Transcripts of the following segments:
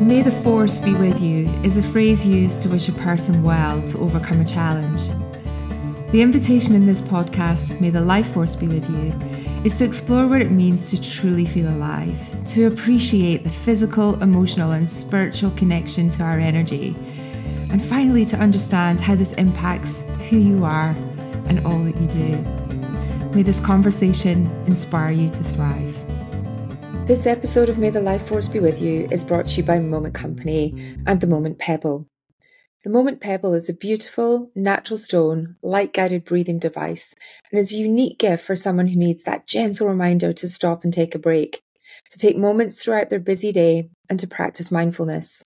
May the force be with you is a phrase used to wish a person well to overcome a challenge. The invitation in this podcast, May the Life Force be with you, is to explore what it means to truly feel alive, to appreciate the physical, emotional, and spiritual connection to our energy, and finally to understand how this impacts who you are and all that you do. May this conversation inspire you to thrive. This episode of May the Life Force Be With You is brought to you by Moment Company and the Moment Pebble. The Moment Pebble is a beautiful, natural stone, light guided breathing device and is a unique gift for someone who needs that gentle reminder to stop and take a break, to take moments throughout their busy day and to practice mindfulness.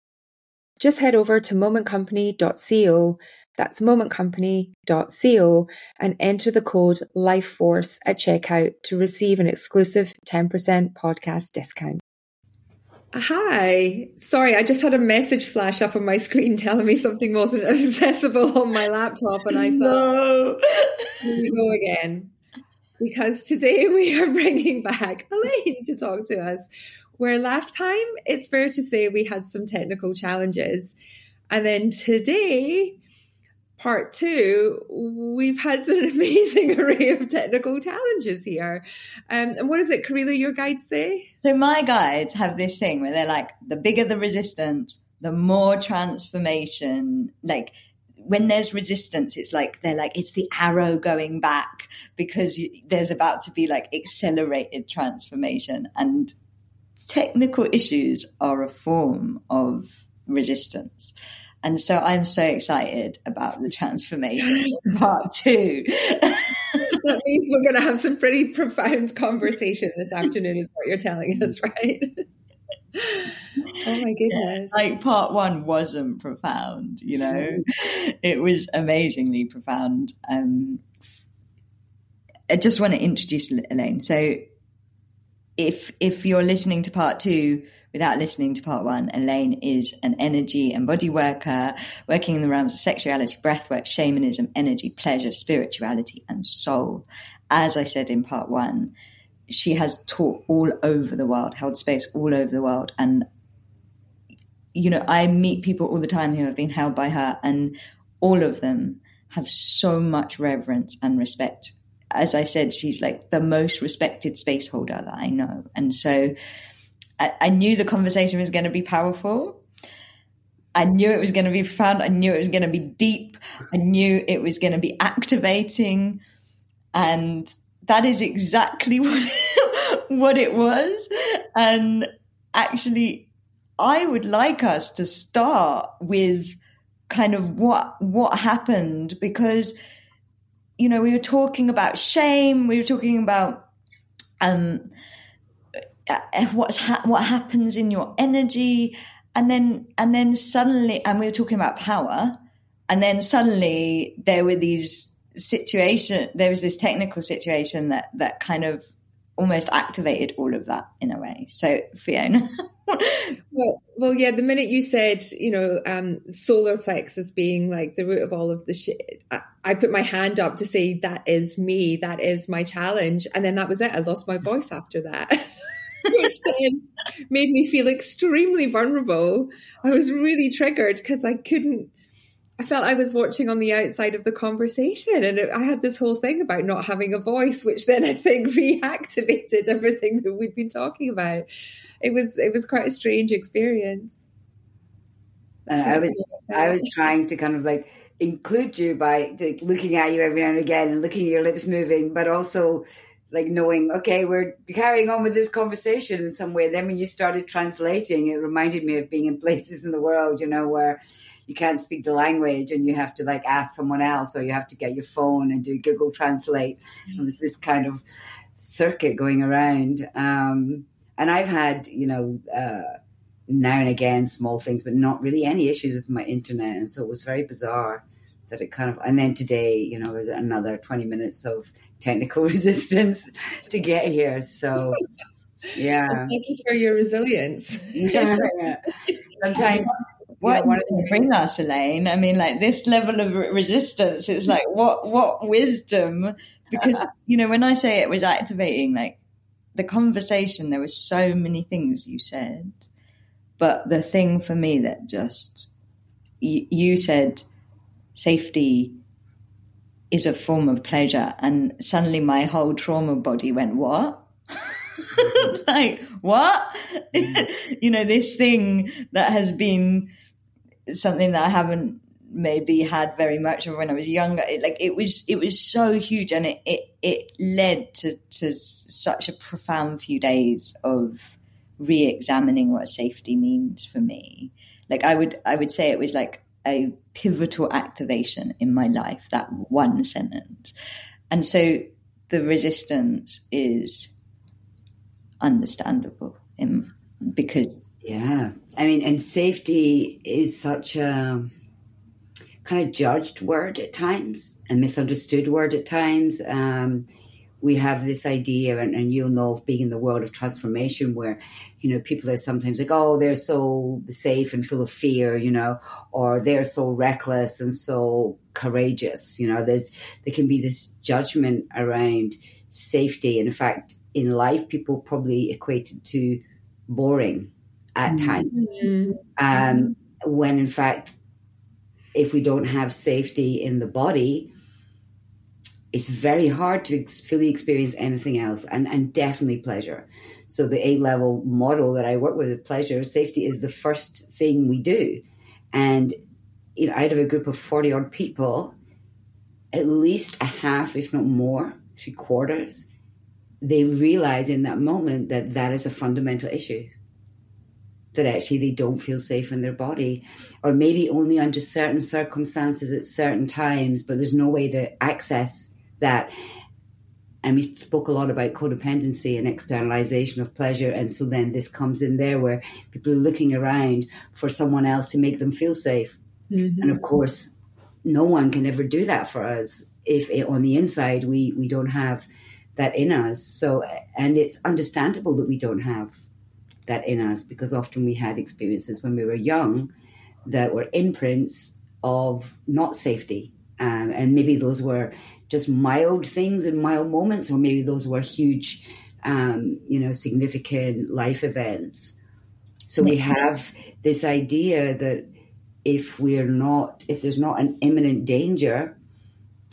Just head over to momentcompany.co that's momentcompany.co and enter the code LIFEFORCE at checkout to receive an exclusive 10% podcast discount. Hi. Sorry, I just had a message flash up on my screen telling me something wasn't accessible on my laptop, and I thought, no. here we go again. Because today we are bringing back Elaine to talk to us. Where last time, it's fair to say we had some technical challenges. And then today, part two, we've had an amazing array of technical challenges here. Um, and what is it, Karila, your guides say? So my guides have this thing where they're like, the bigger the resistance, the more transformation, like when there's resistance, it's like they're like it's the arrow going back because you, there's about to be like accelerated transformation, and technical issues are a form of resistance. And so I'm so excited about the transformation part two. that means we're going to have some pretty profound conversation this afternoon, is what you're telling us, right? oh my goodness. Yeah, like part one wasn't profound, you know, it was amazingly profound. Um, I just want to introduce Elaine. So if if you're listening to part two, without listening to part one, Elaine is an energy and body worker working in the realms of sexuality, breathwork, shamanism, energy, pleasure, spirituality, and soul. As I said in part one, she has taught all over the world, held space all over the world. And, you know, I meet people all the time who have been held by her, and all of them have so much reverence and respect. As I said, she's like the most respected space holder that I know. And so, I, I knew the conversation was going to be powerful. I knew it was going to be profound. I knew it was going to be deep. I knew it was going to be activating. And that is exactly what, what it was. And actually, I would like us to start with kind of what, what happened because, you know, we were talking about shame. We were talking about, um, what's ha- what happens in your energy and then and then suddenly and we were talking about power and then suddenly there were these situation there was this technical situation that that kind of almost activated all of that in a way. So fiona. Well, well yeah the minute you said you know um solar plexus being like the root of all of the shit I, I put my hand up to say that is me. That is my challenge. And then that was it. I lost my voice after that which then made me feel extremely vulnerable. I was really triggered because I couldn't. I felt I was watching on the outside of the conversation, and it, I had this whole thing about not having a voice, which then I think reactivated everything that we'd been talking about. It was it was quite a strange experience. And so I was I was trying to kind of like include you by like, looking at you every now and again and looking at your lips moving, but also like knowing, okay, we're carrying on with this conversation in some way. Then when you started translating, it reminded me of being in places in the world, you know, where you can't speak the language and you have to like ask someone else or you have to get your phone and do Google Translate. It was this kind of circuit going around. Um, and I've had, you know, uh, now and again small things, but not really any issues with my internet. And so it was very bizarre that it kind of, and then today, you know, another 20 minutes of technical resistance to get here. So, yeah. Well, thank you for your resilience. yeah. Sometimes. What yeah, bring us, Elaine? I mean, like this level of resistance. It's like what what wisdom? Because you know, when I say it was activating, like the conversation, there were so many things you said, But the thing for me that just you, you said safety is a form of pleasure, and suddenly my whole trauma body went what? like what? Mm. you know, this thing that has been something that I haven't maybe had very much of when I was younger. It, like it was, it was so huge, and it it, it led to to such a profound few days of re-examining what safety means for me. Like I would, I would say it was like a pivotal activation in my life. That one sentence, and so the resistance is understandable in, because yeah, I mean, and safety is such a kind of judged word at times, a misunderstood word at times. Um, we have this idea, and, and, you'll know of being in the world of transformation, where you know people are sometimes like, "Oh, they're so safe and full of fear," you know, or they're so reckless and so courageous. You know, there's there can be this judgment around safety. And in fact, in life, people probably equate it to boring at mm-hmm. times, mm-hmm. Um, when in fact if we don't have safety in the body, it's very hard to ex- fully experience anything else and, and definitely pleasure. So, the A level model that I work with, pleasure, safety is the first thing we do. And, you know, out of a group of 40 odd people, at least a half, if not more, three quarters, they realize in that moment that that is a fundamental issue that actually they don't feel safe in their body, or maybe only under certain circumstances at certain times, but there's no way to access that. And we spoke a lot about codependency and externalization of pleasure. And so then this comes in there where people are looking around for someone else to make them feel safe. Mm-hmm. And of course, no one can ever do that for us if it, on the inside we, we don't have that in us. So, and it's understandable that we don't have that in us because often we had experiences when we were young that were imprints of not safety. Um, and maybe those were just mild things and mild moments, or maybe those were huge, um, you know, significant life events. So we have this idea that if we're not, if there's not an imminent danger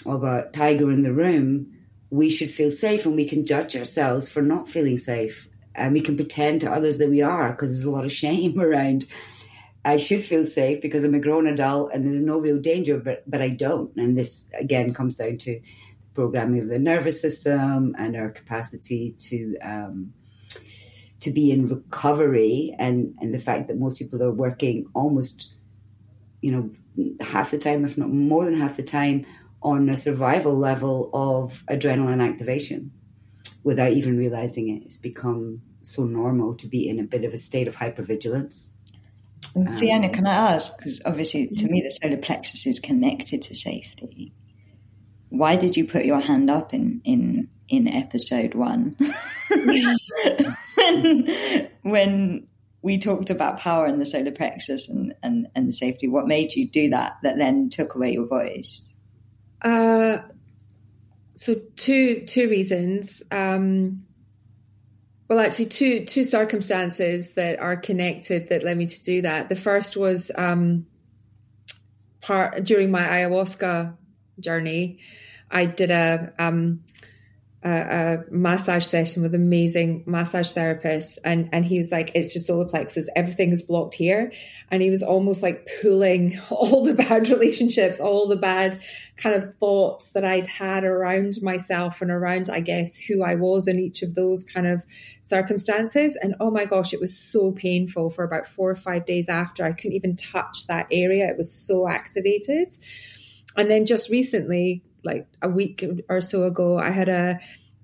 of a tiger in the room, we should feel safe and we can judge ourselves for not feeling safe and we can pretend to others that we are because there's a lot of shame around. I should feel safe because I'm a grown adult and there's no real danger, but but I don't. And this again comes down to programming of the nervous system and our capacity to um, to be in recovery, and and the fact that most people are working almost, you know, half the time, if not more than half the time, on a survival level of adrenaline activation without even realizing it. It's become so normal to be in a bit of a state of hypervigilance. Um, Fiona, can I ask? Because obviously, to me, the solar plexus is connected to safety. Why did you put your hand up in in in episode one when when we talked about power and the solar plexus and, and and safety? What made you do that? That then took away your voice. Uh, so two two reasons. Um, well, actually, two two circumstances that are connected that led me to do that. The first was um, part during my ayahuasca journey. I did a um, a, a, massage session with amazing massage therapist. And and he was like it's just solar plexus. Everything is blocked here. And he was almost like pulling all the bad relationships all the bad kind of thoughts that I'd had around myself and around I guess who I was in each of those kind of circumstances. And oh my gosh it was so painful for about 4 or 5 days after. I couldn't even touch that area. It was so activated. And then just recently like a week or so ago, I had a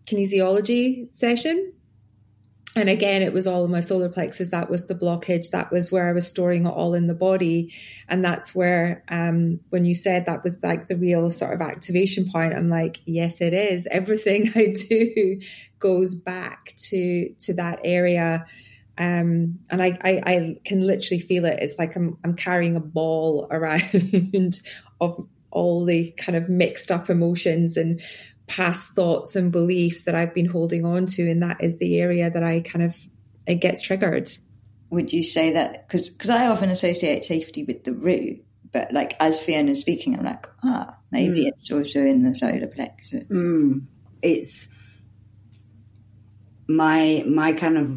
kinesiology session. And again, it was all in my solar plexus. That was the blockage. That was where I was storing it all in the body. And that's where, um, when you said that was like the real sort of activation point, I'm like, yes, it is. Everything I do goes back to, to that area. Um, and I, I, I can literally feel it. It's like I'm, I'm carrying a ball around of all the kind of mixed up emotions and past thoughts and beliefs that I've been holding on to. And that is the area that I kind of, it gets triggered. would you say that because because I often associate safety with the root, but like as Fiona's speaking, I'm like, ah, maybe mm. it's also in the solar plexus. Mm. It's my my kind of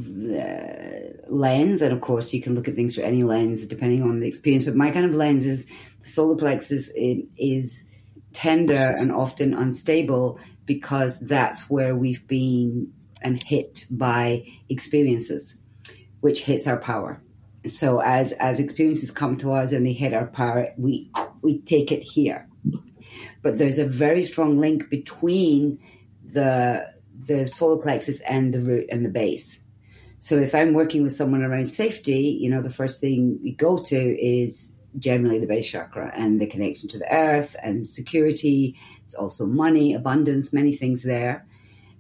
uh, lens, and of course you can look at things through any lens depending on the experience. But my kind of lens is the solar plexus is tender and often unstable because that's where we've been and hit by experiences, which hits our power. So as as experiences come to us and they hit our power, we we take it here. But there's a very strong link between the the solar plexus and the root and the base. So if I'm working with someone around safety, you know, the first thing we go to is generally the base chakra and the connection to the earth and security. It's also money, abundance, many things there.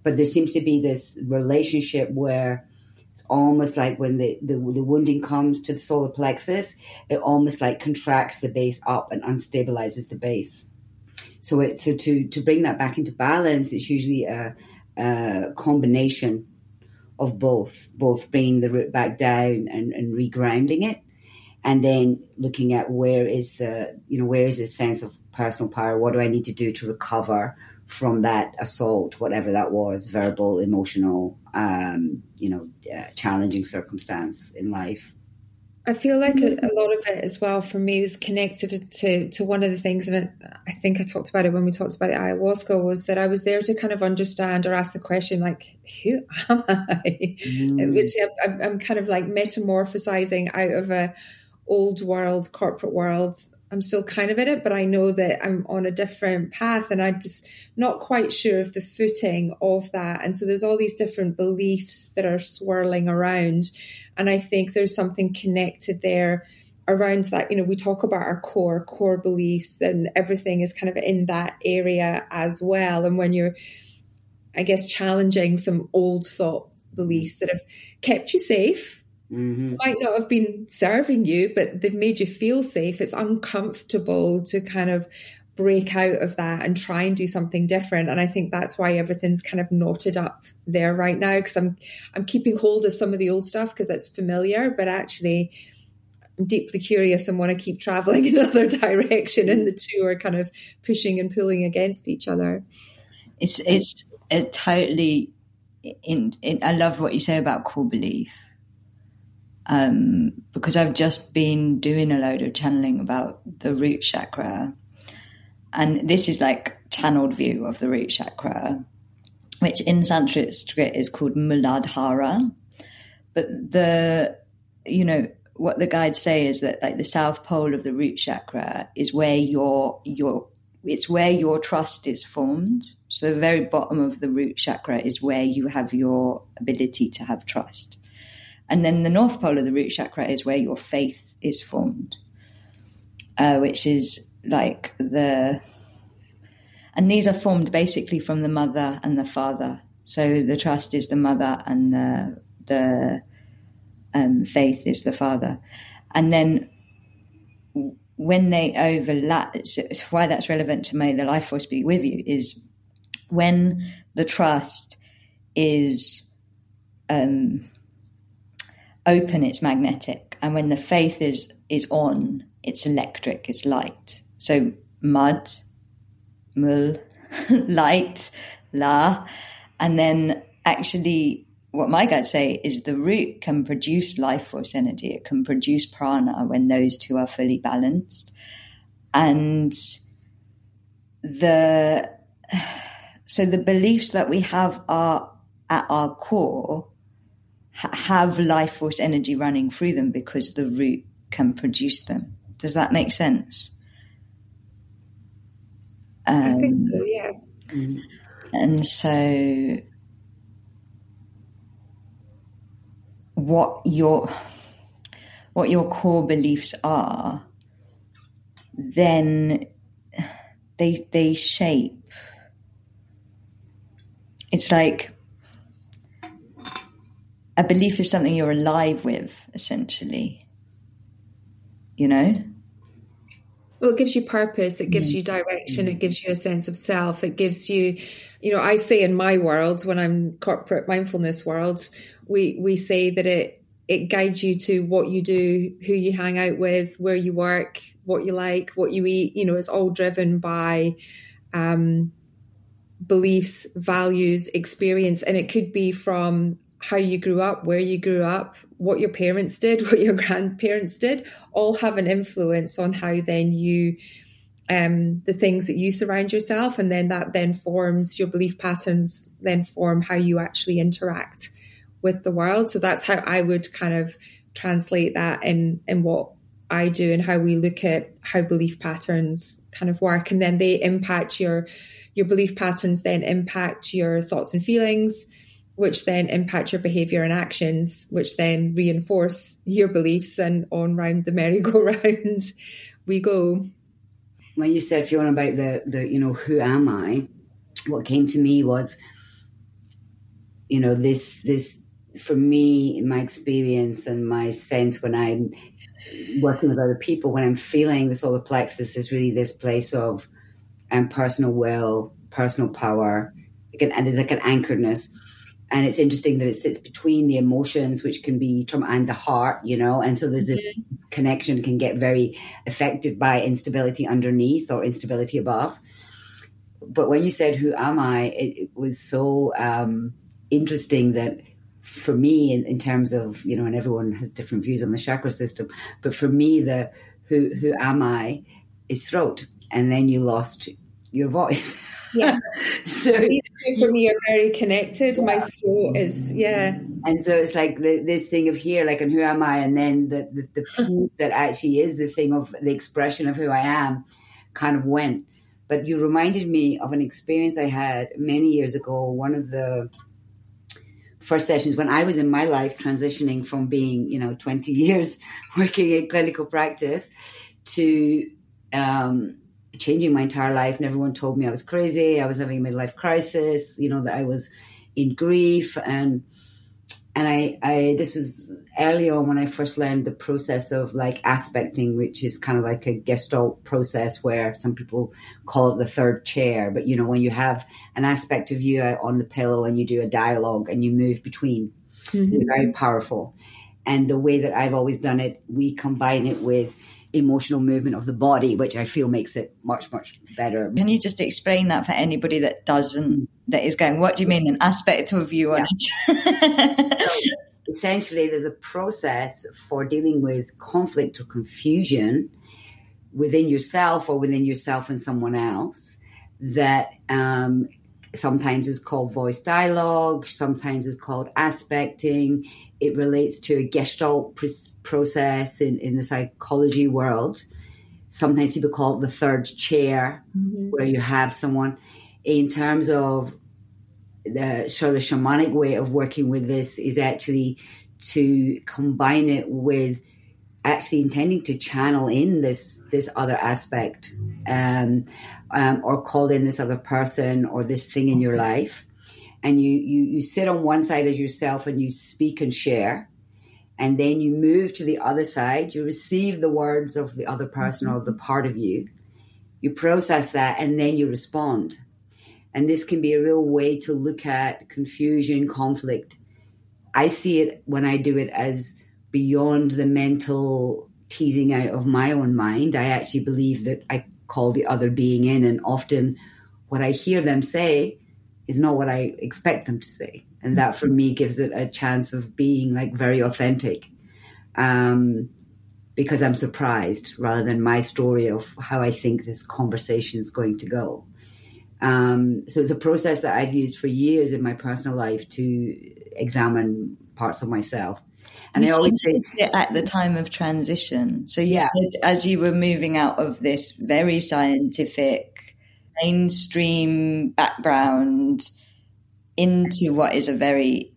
But there seems to be this relationship where it's almost like when the, the, the wounding comes to the solar plexus, it almost like contracts the base up and unstabilizes the base. So it, so to to bring that back into balance, it's usually a, a combination of both, both bringing the root back down and, and regrounding it, and then looking at where is the you know where is this sense of personal power? What do I need to do to recover from that assault, whatever that was, verbal, emotional, um, you know, uh, challenging circumstance in life. I feel like a, a, lot of it as well for me was connected to to one of the things, and it, I think I talked about it when we talked about the ayahuasca, was that I was there to kind of understand or ask the question, like, who am I? Mm. Which I'm, I'm kind of like metamorphosizing out of a old world, corporate world I'm still kind of in it, but I know that I'm on a different path and I'm just not quite sure of the footing of that. And so there's all these different beliefs that are swirling around. And I think there's something connected there around that. You know, we talk about our core, core beliefs, and everything is kind of in that area as well. And when you're, I guess, challenging some old thought beliefs that have kept you safe Mm-hmm. Might not have been serving you, but they've made you feel safe. It's uncomfortable to kind of break out of that and try and do something different. And I think that's why everything's kind of knotted up there right now because I'm I'm keeping hold of some of the old stuff because it's familiar, but actually I'm deeply curious and want to keep traveling in another direction. And the two are kind of pushing and pulling against each other. It's it's a totally in, in I love what you say about core belief um, because I've just been doing a load of channeling about the root chakra. And this is like channeled view of the root chakra, which in Sanskrit is called Muladhara. But the, you know, what the guides say is that like the south pole of the root chakra is where your your it's where your trust is formed. So the very bottom of the root chakra is where you have your ability to have trust. And then the north pole of the root chakra is where your faith is formed, uh, which is like the. And these are formed basically from the mother and the father. So the trust is the mother and the the um, faith is the father. And then when they overlap, why that's relevant to may the life force be with you is when the trust is um, open, it's magnetic, and when the faith is is on, it's electric, it's light. So mud, mul, light, la, and then actually what my guides say is the root can produce life force energy. It can produce prana when those two are fully balanced. And the so the beliefs that we have are at our core have life force energy running through them because the root can produce them. Does that make sense? Um, I think so, yeah. And so, what your what your core beliefs are, then they they shape. It's like a belief is something you're alive with, essentially. You know? Well, it gives you purpose, it gives mm. you direction, mm. it gives you a sense of self, it gives you, you know, I say in my world, when I'm corporate mindfulness worlds, we we say that it it guides you to what you do, who you hang out with, where you work, what you like, what you eat. You know, it's all driven by um, beliefs, values, experience, and it could be from how you grew up, where you grew up, what your parents did, what your grandparents did, all have an influence on how then you um, the things that you surround yourself, and then that then forms your belief patterns, then form how you actually interact with the world. So that's how I would kind of translate that in in what I do and how we look at how belief patterns kind of work, and then they impact your your belief patterns, then impact your thoughts and feelings which then impact your behavior and actions, which then reinforce your beliefs, and on round the merry-go-round we go. When you said Fiona about the the you know who am I, what came to me was, you know this this for me my experience and my sense when I'm working with other people when I'm feeling the solar plexus is really this place of um, personal will, personal power, and there's like an anchoredness and it's interesting that it sits between the emotions which can be trauma and the heart you know? And so there's mm-hmm. a connection can get very affected by instability underneath or instability above. But when you said who am i? it, it was so um, interesting that for me in, in terms of you know and everyone has different views on the chakra system but for me the who who am i is throat and then you lost your voice Yeah. so these two for me are very connected. Yeah. My throat is yeah. And so it's like the, this thing of here, like, and who am I? And then the the, the piece that actually is the thing of the expression of who I am, kind of went. But you reminded me of an experience I had many years ago. One of the first sessions when I was in my life transitioning from being, you know, 20 years working in clinical practice to um, changing my entire life. And everyone told me I was crazy. I was having a midlife crisis. You know that I was in grief and and I, I this was early on when I first learned the process of like aspecting, which is kind of like a gestalt process where some people call it the third chair. But you know, when you have an aspect of you on the pillow and you do a dialogue and you move between, mm-hmm. very powerful. And the way that I've always done it, we combine it with emotional movement of the body, which I feel makes it much, much better. Can you just explain that for anybody that doesn't, that is going, what do you mean, an aspect of you on yeah. essentially, there's a process for dealing with conflict or confusion within yourself or within yourself and someone else that um, sometimes is called voice dialogue, sometimes is called aspecting. It relates to a gestalt pr- process in, in the psychology world. Sometimes people call it the third chair, mm-hmm. where you have someone in terms of the sort of shamanic way of working with this is actually to combine it with actually intending to channel in this this other aspect um, um, or call in this other person or this thing in your life and you, you you sit on one side as yourself and you speak and share. And then you move to the other side. You receive the words of the other person or the part of you. You process that and then you respond. And this can be a real way to look at confusion conflict. I see it when i do it as beyond the mental teasing out of my own mind. I actually believe that i call the other being in and often what i hear them say is not what I expect them to say. And that for me gives it a chance of being like very authentic. Um, because I'm surprised rather than my story of how I think this conversation is going to go. Um, so it's a process that I've used for years in my personal life to examine parts of myself. And you I always say at the time of transition. So you yeah. said as you were moving out of this very scientific mainstream background into what is a very,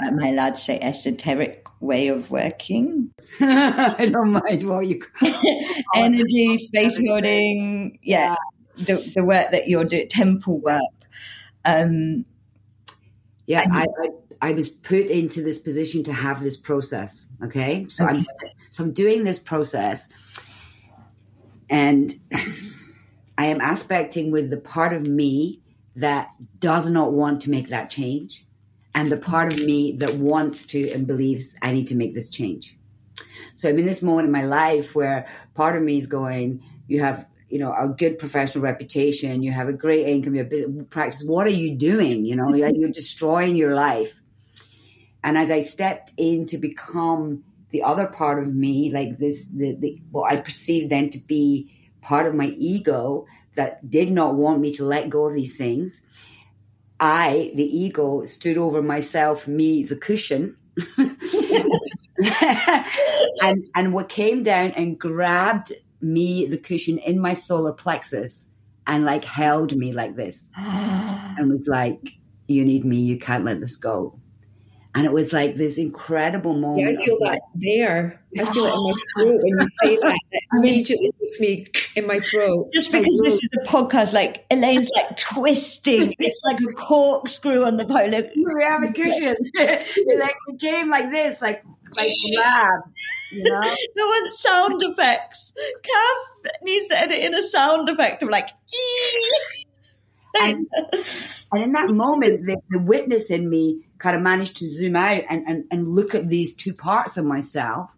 am I allowed to say, esoteric way of working? I don't mind what you call energy, space holding, yeah, yeah, the, the work that you're doing, temple work. Um, yeah, I, I, I was put into this position to have this process. Okay, so okay. I'm so I'm doing this process, and I am aspecting with the part of me that does not want to make that change. and the part of me that wants to and believes I need to make this change. So I'm in this moment in my life where part of me is going, you have, you know, a good professional reputation, you have a great income, your have practice. What are you doing? You know, you're destroying your life. And as I stepped in to become the other part of me, like this, the, the what I perceived then to be part of my ego that did not want me to let go of these things. I, the ego, stood over myself, me, the cushion, and and what came down and grabbed me, the cushion, in my solar plexus, and like held me like this, and was like, "You need me. You can't let this go." And it was like this incredible moment. Yeah, I feel that there. I feel it in my throat when you say that. It immediately makes me in my throat. Just because this is a podcast, like Elaine's like twisting. It's like a corkscrew on the polo. We have a cushion. it like became like this, like like lab. You know? no one sound effects. Kath needs to edit in a sound effect of like. and, and in that moment, the, the witness in me kind of managed to zoom out and, and, and look at these two parts of myself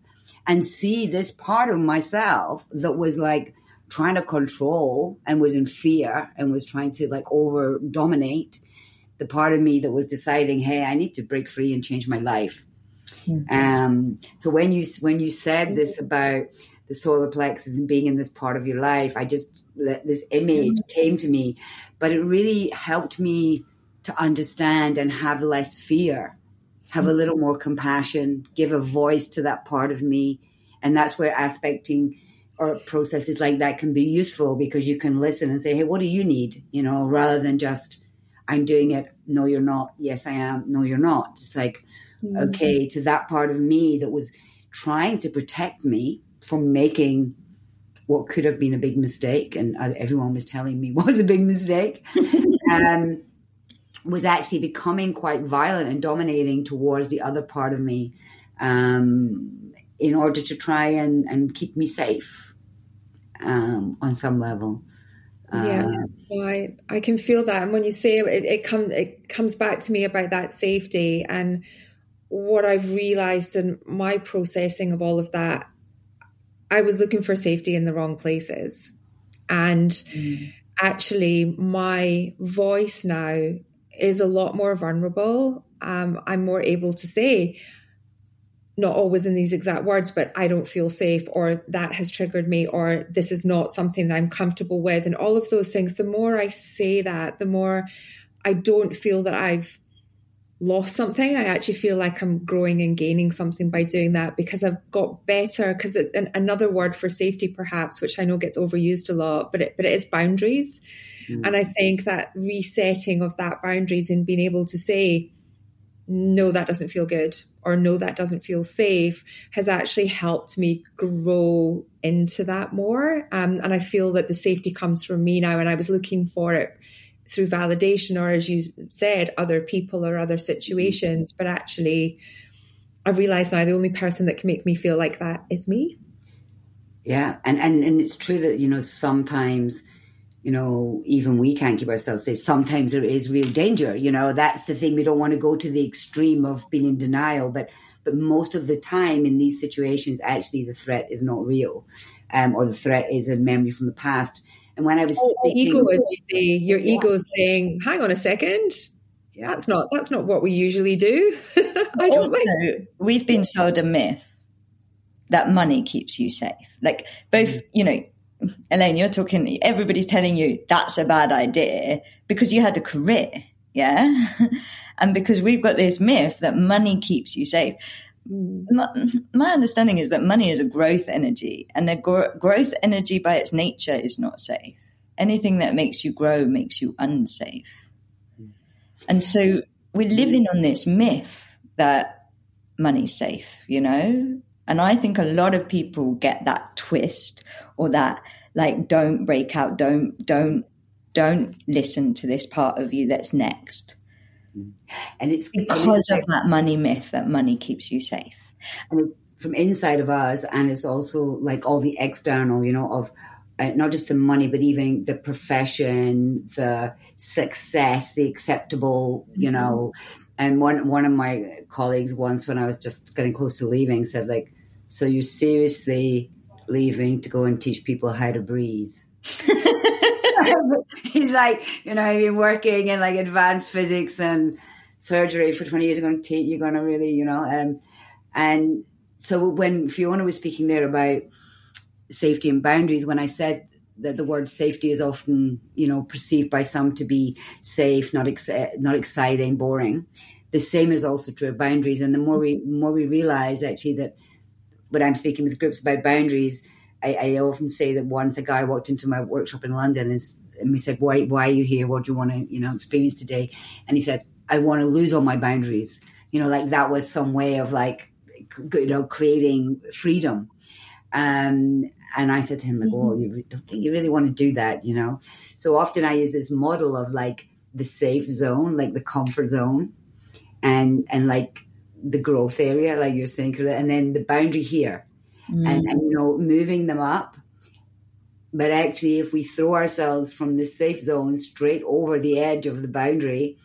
and see this part of myself that was like trying to control and was in fear and was trying to like over dominate the part of me that was deciding hey i need to break free and change my life mm-hmm. um, so when you when you said this about the solar plexus and being in this part of your life i just this image mm-hmm. came to me but it really helped me to understand and have less fear have a mm-hmm. little more compassion give a voice to that part of me and that's where aspecting or processes like that can be useful because you can listen and say, hey, what do you need? You know, rather than just, I'm doing it. No, you're not. Yes, I am. No, you're not. It's like, mm-hmm. okay, to that part of me that was trying to protect me from making what could have been a big mistake, and everyone was telling me was a big mistake, um, was actually becoming quite violent and dominating towards the other part of me. Um, in order to try and, and keep me safe um, on some level. Yeah, uh, I I can feel that, and when you say it, it, it comes it comes back to me about that safety and what I've realized in my processing of all of that. I was looking for safety in the wrong places, and mm. actually, my voice now is a lot more vulnerable. Um, I'm more able to say, not always in these exact words, but I don't feel safe, or that has triggered me, or this is not something that I'm comfortable with. And all of those things, the more I say that, the more I don't feel that I've lost something. I actually feel like I'm growing and gaining something by doing that because I've got better. Because another word for safety, perhaps, which I know gets overused a lot, but it, but it is boundaries. Mm. And I think that resetting of that boundaries and being able to say, no, that doesn't feel good or no, that doesn't feel safe has actually helped me grow into that more. Um, and I feel that the safety comes from me now. And I was looking for it through validation or, as you said, other people or other situations. But actually, I realize now the only person that can make me feel like that is me. Yeah. And, and, and it's true that, you know, sometimes you know, even we can't keep ourselves safe. Sometimes there is real danger. You know, that's the thing. We don't want to go to the extreme of being in denial, but but most of the time in these situations, actually, the threat is not real, um, or the threat is a memory from the past. And when I was oh, thinking, ego, as you say, your yeah. ego is saying, "Hang on a second, yeah. that's not that's not what we usually do." I don't also, like. We've been sold a myth that money keeps you safe. Like both, mm. you know, Elaine, you're talking, everybody's telling you that's a bad idea because you had a career. Yeah. and because we've got this myth that money keeps you safe. Mm. My, my understanding is that money is a growth energy and a gro- growth energy by its nature is not safe. Anything that makes you grow makes you unsafe. Mm. And so we're living on this myth that money's safe, you know? And I think a lot of people get that twist or that like don't break out, don't don't don't listen to this part of you that's next. And it's because of that money myth that money keeps you safe. And from inside of us, and it's also like all the external, you know, of uh, not just the money, but even the profession, the success, the acceptable, you mm-hmm. know, And one one of my colleagues once, when I was just getting close to leaving, said like, "So you're seriously leaving to go and teach people how to breathe?" He's like, you know, I've been working in like advanced physics and surgery for 20 years. You're going to teach, you're going to really, you know, um, and so when Fiona was speaking there about safety and boundaries, when I said that the word safety is often, you know, perceived by some to be safe, not ex- not exciting, boring. The same is also true of boundaries. And the more we more we realize actually that when I'm speaking with groups about boundaries, I, I often say that once a guy walked into my workshop in London and, and we said, "Why why are you here? What do you want to you know experience today?" And he said, "I want to lose all my boundaries." You know, like that was some way of like you know creating freedom. Um, and I said to him, like, mm-hmm. oh, you don't think you really want to do that, you know? So often I use this model of like the safe zone, like the comfort zone, and and like the growth area, like you're saying, and then the boundary here, mm-hmm. and, and you know, moving them up. But actually, if we throw ourselves from the safe zone straight over the edge of the boundary,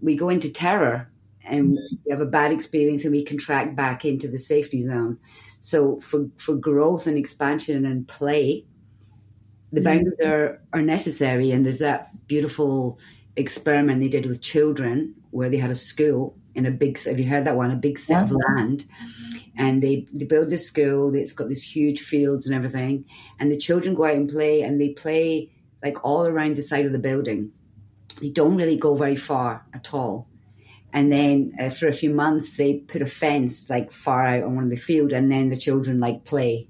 we go into terror and mm-hmm. we have a bad experience and we contract back into the safety zone. So for, for growth and expansion and play, the mm-hmm. boundaries are, are necessary. And there's that beautiful experiment they did with children where they had a school in a big, have you heard that one? A big set of land. And they, they build this school, it's got these huge fields and everything. And the children go out and play and they play like all around the side of the building. They don't really go very far at all and then uh, after a few months, they put a fence like far out on one of the field, and then the children like play.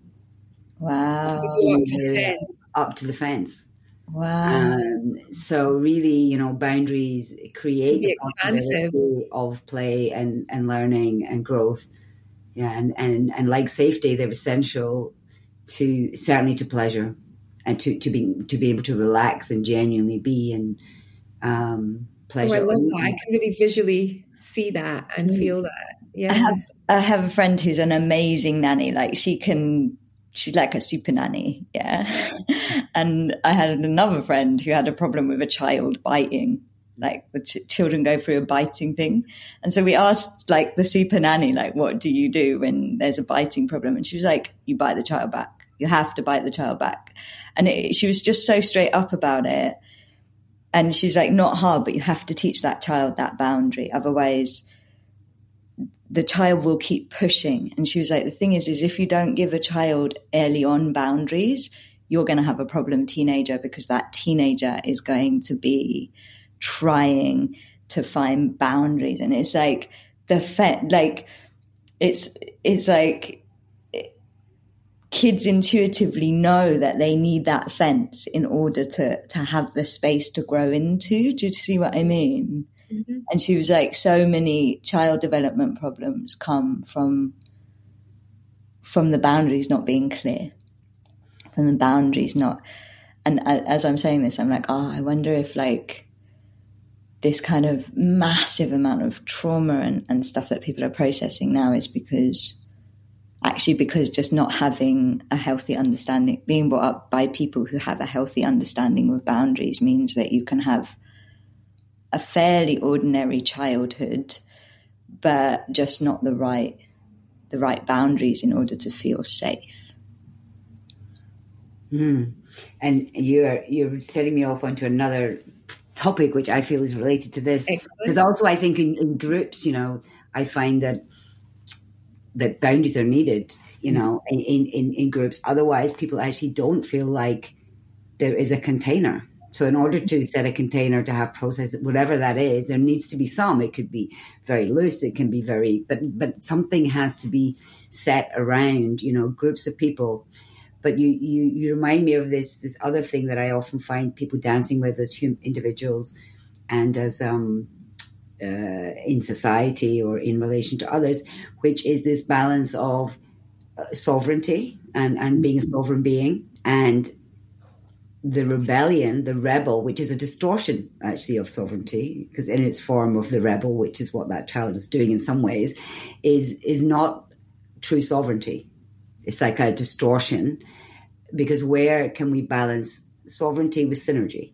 Wow! Up to, up to the fence. Wow! Um, so really, you know, boundaries create the expansive of play and and learning and growth. Yeah, and and and like safety, they're essential to certainly to pleasure and to to be to be able to relax and genuinely be and um pleasure. Oh, I love that. I can really visually see that and mm. feel that. Yeah. I have, I have a friend who's an amazing nanny. Like she can, she's like a super nanny. Yeah. and I had another friend who had a problem with a child biting. Like the ch- children go through a biting thing. And so we asked like the super nanny, like, what do you do when there's a biting problem? And she was like, you bite the child back. You have to bite the child back. And it, she was just so straight up about it and she's like, not hard, but you have to teach that child that boundary. Otherwise, the child will keep pushing. And she was like, the thing is, is if you don't give a child early on boundaries, you're going to have a problem teenager because that teenager is going to be trying to find boundaries. And it's like the fet, like, it's, it's like, kids intuitively know that they need that fence in order to to have the space to grow into. Do you see what I mean? Mm-hmm. And she was like, so many child development problems come from from the boundaries not being clear, from the boundaries not. And as I'm saying this, I'm like, oh, I wonder if like this kind of massive amount of trauma and, and stuff that people are processing now is because actually because just not having a healthy understanding, being brought up by people who have a healthy understanding of boundaries means that you can have a fairly ordinary childhood, but just not the right the right boundaries in order to feel safe. Mm. And you're you're setting me off onto another topic which I feel is related to this because also I think in, in groups, you know, I find that that boundaries are needed, you know, in, in, in groups. Otherwise, people actually don't feel like there is a container. So, in order to set a container to have process, whatever that is, there needs to be some. It could be very loose. It can be very, but but something has to be set around, you know, groups of people. But you you you remind me of this this other thing that I often find people dancing with as hum, individuals, and as um, uh, in society or in relation to others, which is this balance of uh, sovereignty and, and being a sovereign being and the rebellion, the rebel, which is a distortion actually of sovereignty, because in its form of the rebel, which is what that child is doing in some ways, is is not true sovereignty. It's like a distortion, because where can we balance sovereignty with synergy?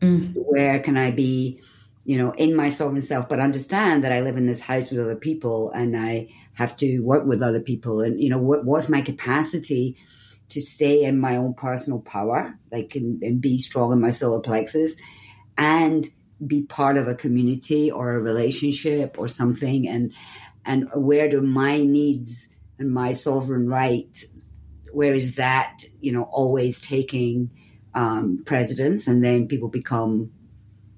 Mm. Where can I be you know, in my sovereign self, but understand that I live in this house with other people and I have to work with other people. And, you know, what was my capacity to stay in my own personal power, like, and, and be strong in my solar plexus and be part of a community or a relationship or something. And, and where do my needs and my sovereign right, where is that, you know, always taking um, precedence and then people become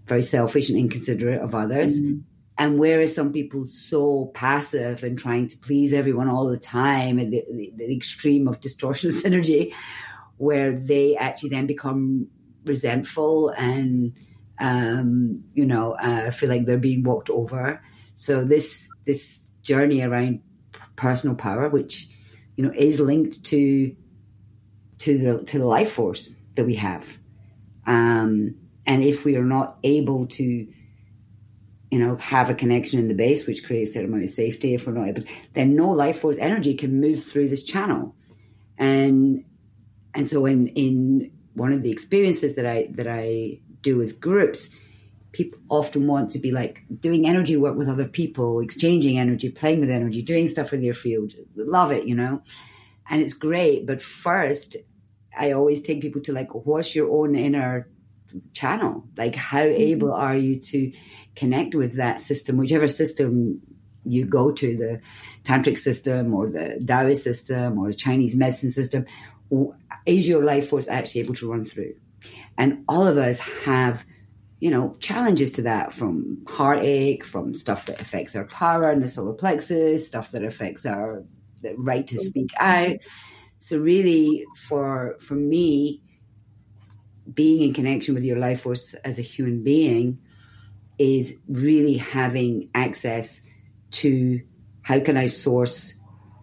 very selfish and inconsiderate of others. Mm-hmm. And whereas some people so passive and trying to please everyone all the time at the, the, the extreme of distortion of synergy, where they actually then become resentful and um, you know uh, feel like they're being walked over. So this this journey around personal power, which you know is linked to to the to the life force that we have. Um, and if we are not able to, you know, have a connection in the base, which creates a certain amount of safety, if we're not able, then no life force energy can move through this channel. And and so in in one of the experiences that I that I do with groups, people often want to be like doing energy work with other people, exchanging energy, playing with energy, doing stuff with their field. Love it, you know. And it's great. But first, I always take people to like, what's your own inner channel? Like, how mm-hmm. able are you to connect with that system, whichever system you go to, the tantric system or the Taoist system or the Chinese medicine system? Is your life force actually able to run through? And all of us have, you know, challenges to that from heartache, from stuff that affects our power and the solar plexus, stuff that affects our right to speak out. So really, for for me, being in connection with your life force as a human being is really having access to how can I source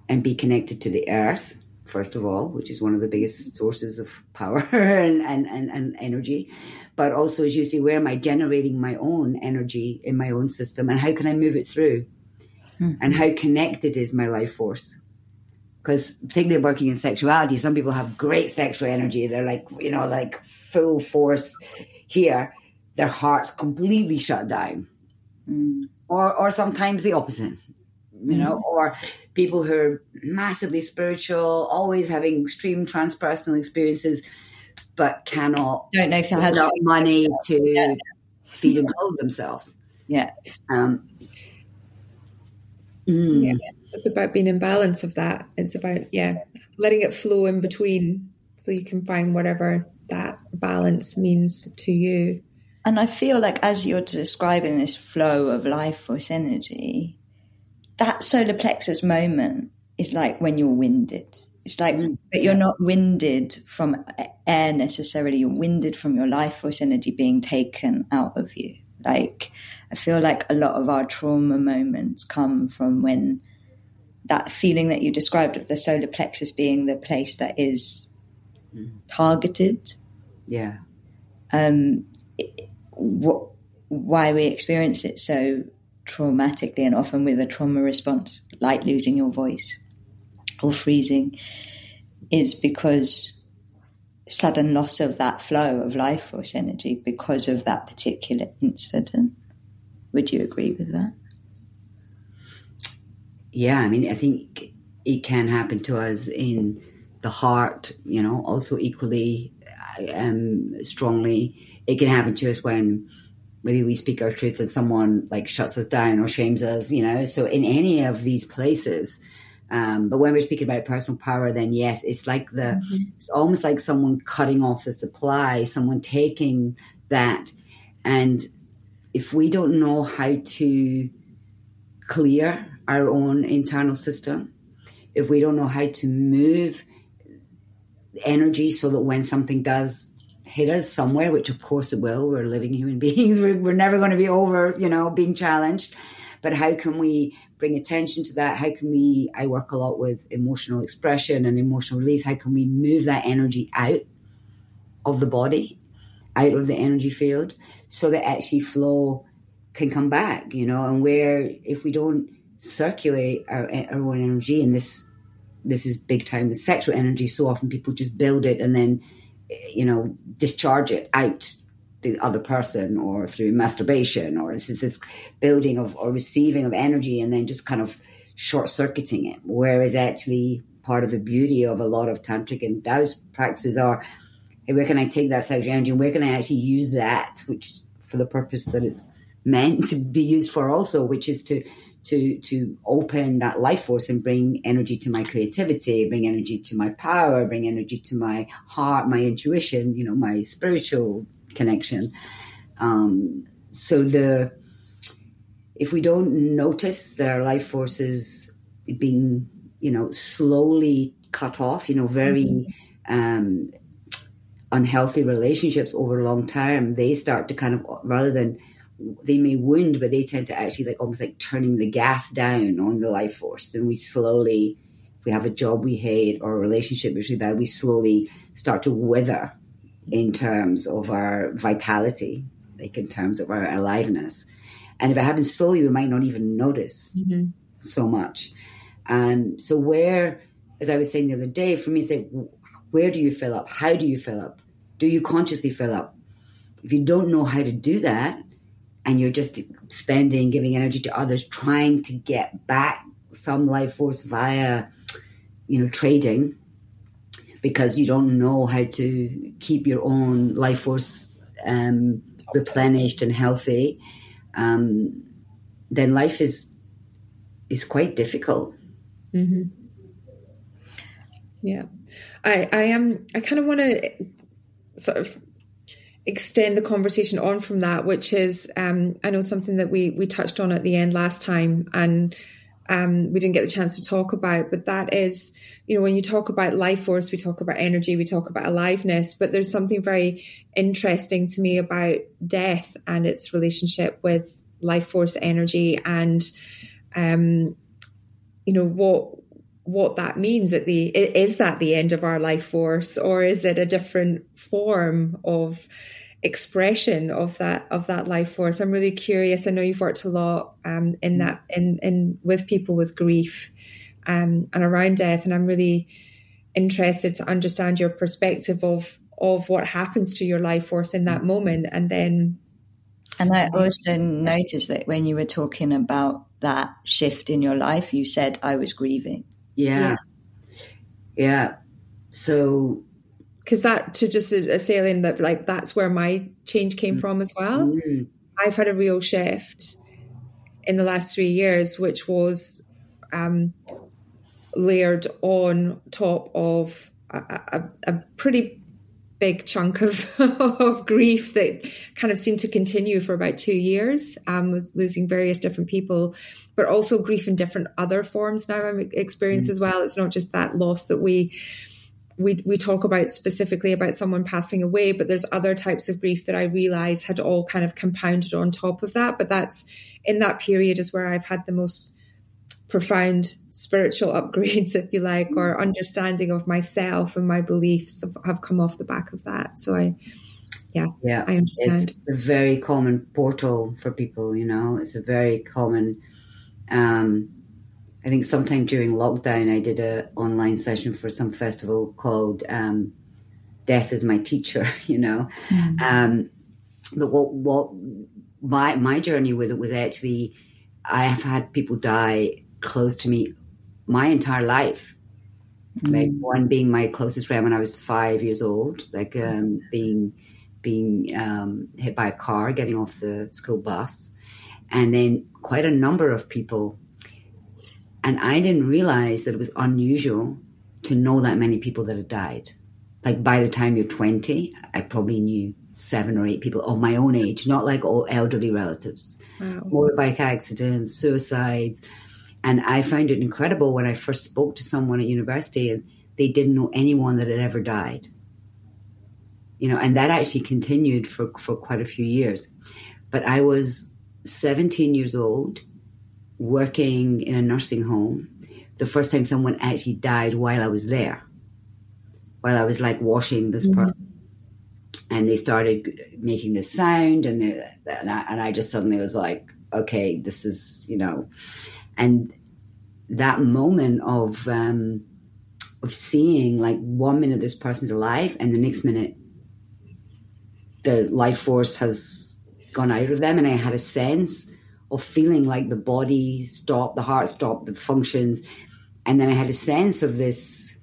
and be connected to the earth, first of all, which is one of the biggest sources of power and, and, and, and energy. But also, as you see, where am I generating my own energy in my own system and how can I move it through? Mm-hmm. And how connected is my life force? because particularly working in sexuality, some people have great sexual energy. They're like, you know, like full force here. Their heart's completely shut down. Mm. Or, or sometimes the opposite, you know, mm. or people who are massively spiritual, always having extreme transpersonal experiences, but cannot don't know if you had money to yeah. feed and clothe themselves. Yeah. Um, mm. Yeah it's about being in balance of that. It's about, yeah, letting it flow in between so you can find whatever that balance means to you. And I feel like as you're describing this flow of life force energy, that solar plexus moment is like when you're winded. It's like, mm, but you're not winded from air necessarily. You're winded from your life force energy being taken out of you. Like, I feel like a lot of our trauma moments come from when that feeling that you described of the solar plexus being the place that is targeted. Yeah. Um, it, what, why we experience it so traumatically and often with a trauma response, like losing your voice or freezing, is because sudden loss of that flow of life force energy because of that particular incident. Would you agree with that? yeah, I mean, I think it can happen to us in the heart, you know, also equally um, strongly. It can happen to us when maybe we speak our truth and someone like shuts us down or shames us, you know. So in any of these places, um, but when we're speaking about personal power, then yes, it's like the, mm-hmm. it's almost like someone cutting off the supply, someone taking that. And if we don't know how to clear our own internal system, if we don't know how to move energy so that when something does hit us somewhere, which of course it will, we're living human beings, we're, we're never going to be over, you know, being challenged. But how can we bring attention to that? How can we? I work a lot with emotional expression and emotional release. How can we move that energy out of the body, out of the energy field, so that actually flow can come back, you know? And where if we don't circulate our, our own energy and this this is big time with sexual energy so often people just build it and then you know discharge it out the other person or through masturbation or it's this building of or receiving of energy and then just kind of short circuiting it. Whereas actually part of the beauty of a lot of tantric and Taoist practices are hey, where can I take that sexual energy and where can I actually use that, which for the purpose that it's meant to be used for also, which is to to to open that life force and bring energy to my creativity, bring energy to my power, bring energy to my heart, my intuition, you know, my spiritual connection. Um, so the if we don't notice that our life force is being, you know, slowly cut off, you know, very mm-hmm. um, unhealthy relationships over a long time, they start to kind of rather than they may wound, but they tend to actually like almost like turning the gas down on the life force. And we slowly, if we have a job we hate or a relationship which we bad, we slowly start to wither in terms of our vitality, like in terms of our aliveness. And if it happens slowly, we might not even notice mm-hmm. so much. And so, where, as I was saying the other day, for me, say, where do you fill up? How do you fill up? Do you consciously fill up? If you don't know how to do that, and you're just spending, giving energy to others, trying to get back some life force via, you know, trading, because you don't know how to keep your own life force um, replenished and healthy, um, then life is is quite difficult. Mm-hmm. Yeah, I I am. I kind of want to sort of extend the conversation on from that, which is um, I know something that we we touched on at the end last time, and um, we didn't get the chance to talk about, but that is, you know, when you talk about life force, we talk about energy, we talk about aliveness, but there's something very interesting to me about death and its relationship with life force energy and, um, you know, what what that means at the is that the end of our life force or is it a different form of expression of that of that life force? I'm really curious. I know you've worked a lot um, in that in in with people with grief um, and around death and i'm really interested to understand your perspective of of what happens to your life force in that moment and then and i also noticed that when you were talking about that shift in your life you said i was grieving yeah. Yeah. So because that to just a, a sailing that like that's where my change came from as well. Mm-hmm. I've had a real shift in the last three years, which was um, layered on top of a, a, a pretty big chunk of, of grief that kind of seemed to continue for about two years um, with losing various different people, but also grief in different other forms now I'm experiencing mm-hmm. as well. It's not just that loss that we we we talk about specifically about someone passing away, but there's other types of grief that I realize had all kind of compounded on top of that. But that's in that period is where I've had the most profound spiritual upgrades, if you like, or understanding of myself and my beliefs have come off the back of that. So I, yeah, yeah, I understand. It's a very common portal for people. You know, it's a very common. Um, I think sometime during lockdown, I did a online session for some festival called um, "Death is My Teacher." You know, mm-hmm. um, but what what my my journey with it was actually I have had people die close to me my entire life. Mm. Like one being my closest friend when I was five years old, like um, being being um, hit by a car getting off the school bus, and then quite a number of people. And I didn't realize that it was unusual to know that many people that had died. Like by the time you're 20, I probably knew seven or eight people of my own age, not like all elderly relatives. Wow. Motorbike accidents, suicides, and I found it incredible when I first spoke to someone at university and they didn't know anyone that had ever died. You know, and that actually continued for, for quite a few years. But I was 17 years old, working in a nursing home, the first time someone actually died while I was there, while I was like washing this mm-hmm. person. And they started making this sound, and, they, and, I, and I just suddenly was like, okay, this is, you know, and that moment of um, of seeing like one minute this person's alive and the next minute the life force has gone out of them, and I had a sense of feeling like the body stopped, the heart stopped, the functions, and then I had a sense of this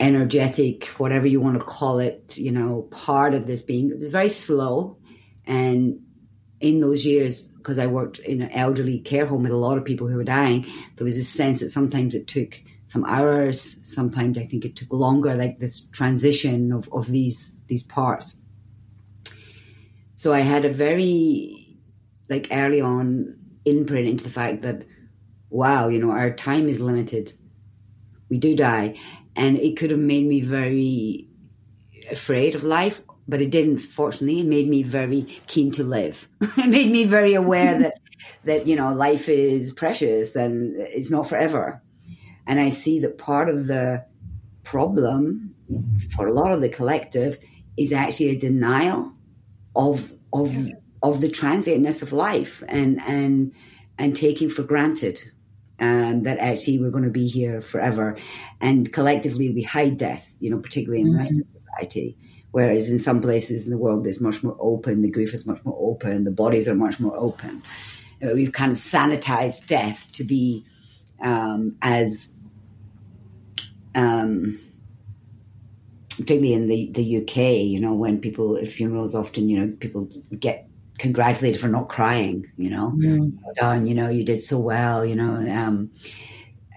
energetic, whatever you want to call it, you know, part of this being. It was very slow, and in those years, because I worked in an elderly care home with a lot of people who were dying, there was a sense that sometimes it took some hours, sometimes I think it took longer, like this transition of, of these these parts. So I had a very like early on imprint into the fact that wow, you know, our time is limited. We do die. And it could have made me very afraid of life but it didn't. Fortunately, it made me very keen to live. it made me very aware that that you know life is precious and it's not forever. And I see that part of the problem for a lot of the collective is actually a denial of of of the transientness of life and and and taking for granted um, that actually we're going to be here forever. And collectively, we hide death. You know, particularly in mm-hmm. Western society Whereas in some places in the world, it's much more open, the grief is much more open, the bodies are much more open. Uh, we've kind of sanitized death to be um, as, um, particularly in the, the UK, you know, when people at funerals often, you know, people get congratulated for not crying, you know, mm. well done, you know, you did so well, you know. Um,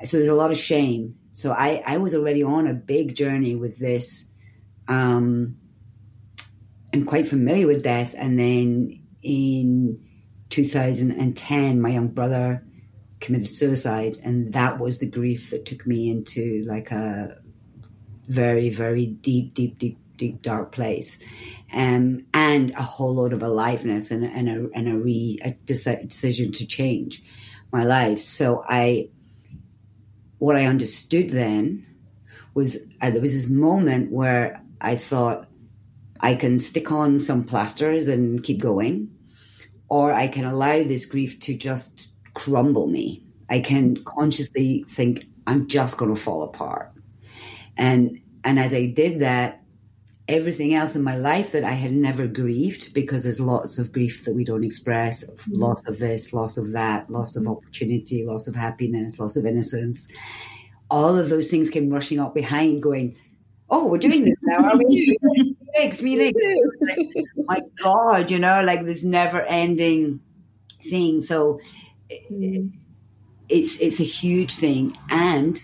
so there's a lot of shame. So I, I was already on a big journey with this. Um, quite familiar with death. And then in 2010, my young brother committed suicide, and that was the grief that took me into like a very, very deep, deep, deep, deep, dark place, um, and a whole load of aliveness and, and a and a re a decision to change my life. So I, what I understood then was uh, there was this moment where I thought I can stick on some plasters and keep going, or I can allow this grief to just crumble me. I can consciously think I'm just going to fall apart. And and as I did that, everything else in my life that I had never grieved because there's lots of grief that we don't express, mm-hmm. loss of this, loss of that, loss of mm-hmm. opportunity, loss of happiness, loss of innocence. All of those things came rushing up behind, going, "Oh, we're doing this now, are we?" makes me like, my God, you know, like this never ending thing. So mm. it's it's a huge thing, and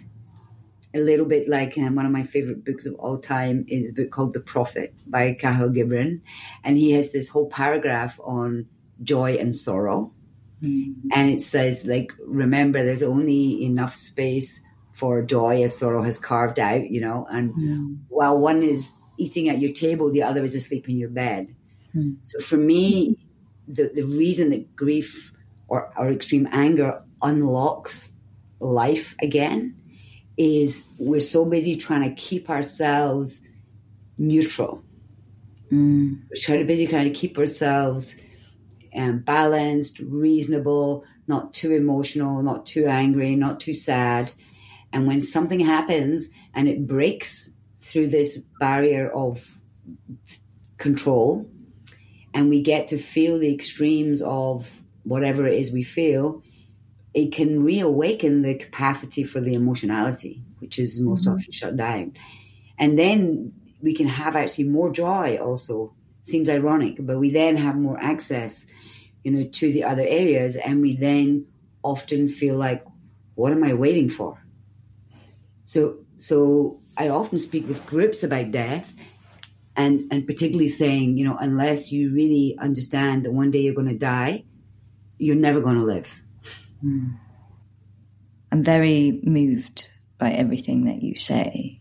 a little bit like um, one of my favorite books of all time is a book called The Prophet by Kahlil Gibran, and he has this whole paragraph on joy and sorrow, mm. and it says like, remember, there's only enough space for joy as sorrow has carved out, you know, and mm. while one is eating at your table, the other is asleep in your bed. Hmm. So for me, the, the reason that grief or, or extreme anger unlocks life again is we're so busy trying to keep ourselves neutral. Mm. We're trying to busy trying to keep ourselves um, balanced, reasonable, not too emotional, not too angry, not too sad. And when something happens and it breaks through this barrier of control and we get to feel the extremes of whatever it is we feel, it can reawaken the capacity for the emotionality, which is most mm-hmm. often shut down. And then we can have actually more joy also. Seems ironic, but we then have more access, you know, to the other areas and we then often feel like, what am I waiting for? So so I often speak with groups about death and, and particularly saying, you know, unless you really understand that one day you're going to die, you're never going to live. Mm. I'm very moved by everything that you say.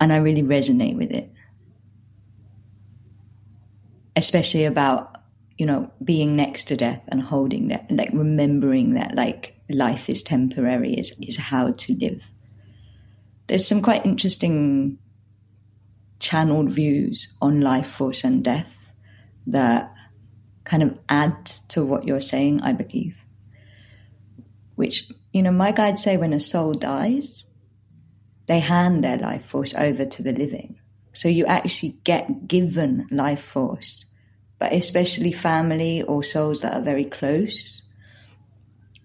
And I really resonate with it. Especially about, you know, being next to death and holding that, like remembering that, like, life is temporary, is, is how to live there's some quite interesting channeled views on life force and death that kind of add to what you're saying, I believe. Which, you know, my guides say when a soul dies, they hand their life force over to the living. So you actually get given life force, but especially family or souls that are very close.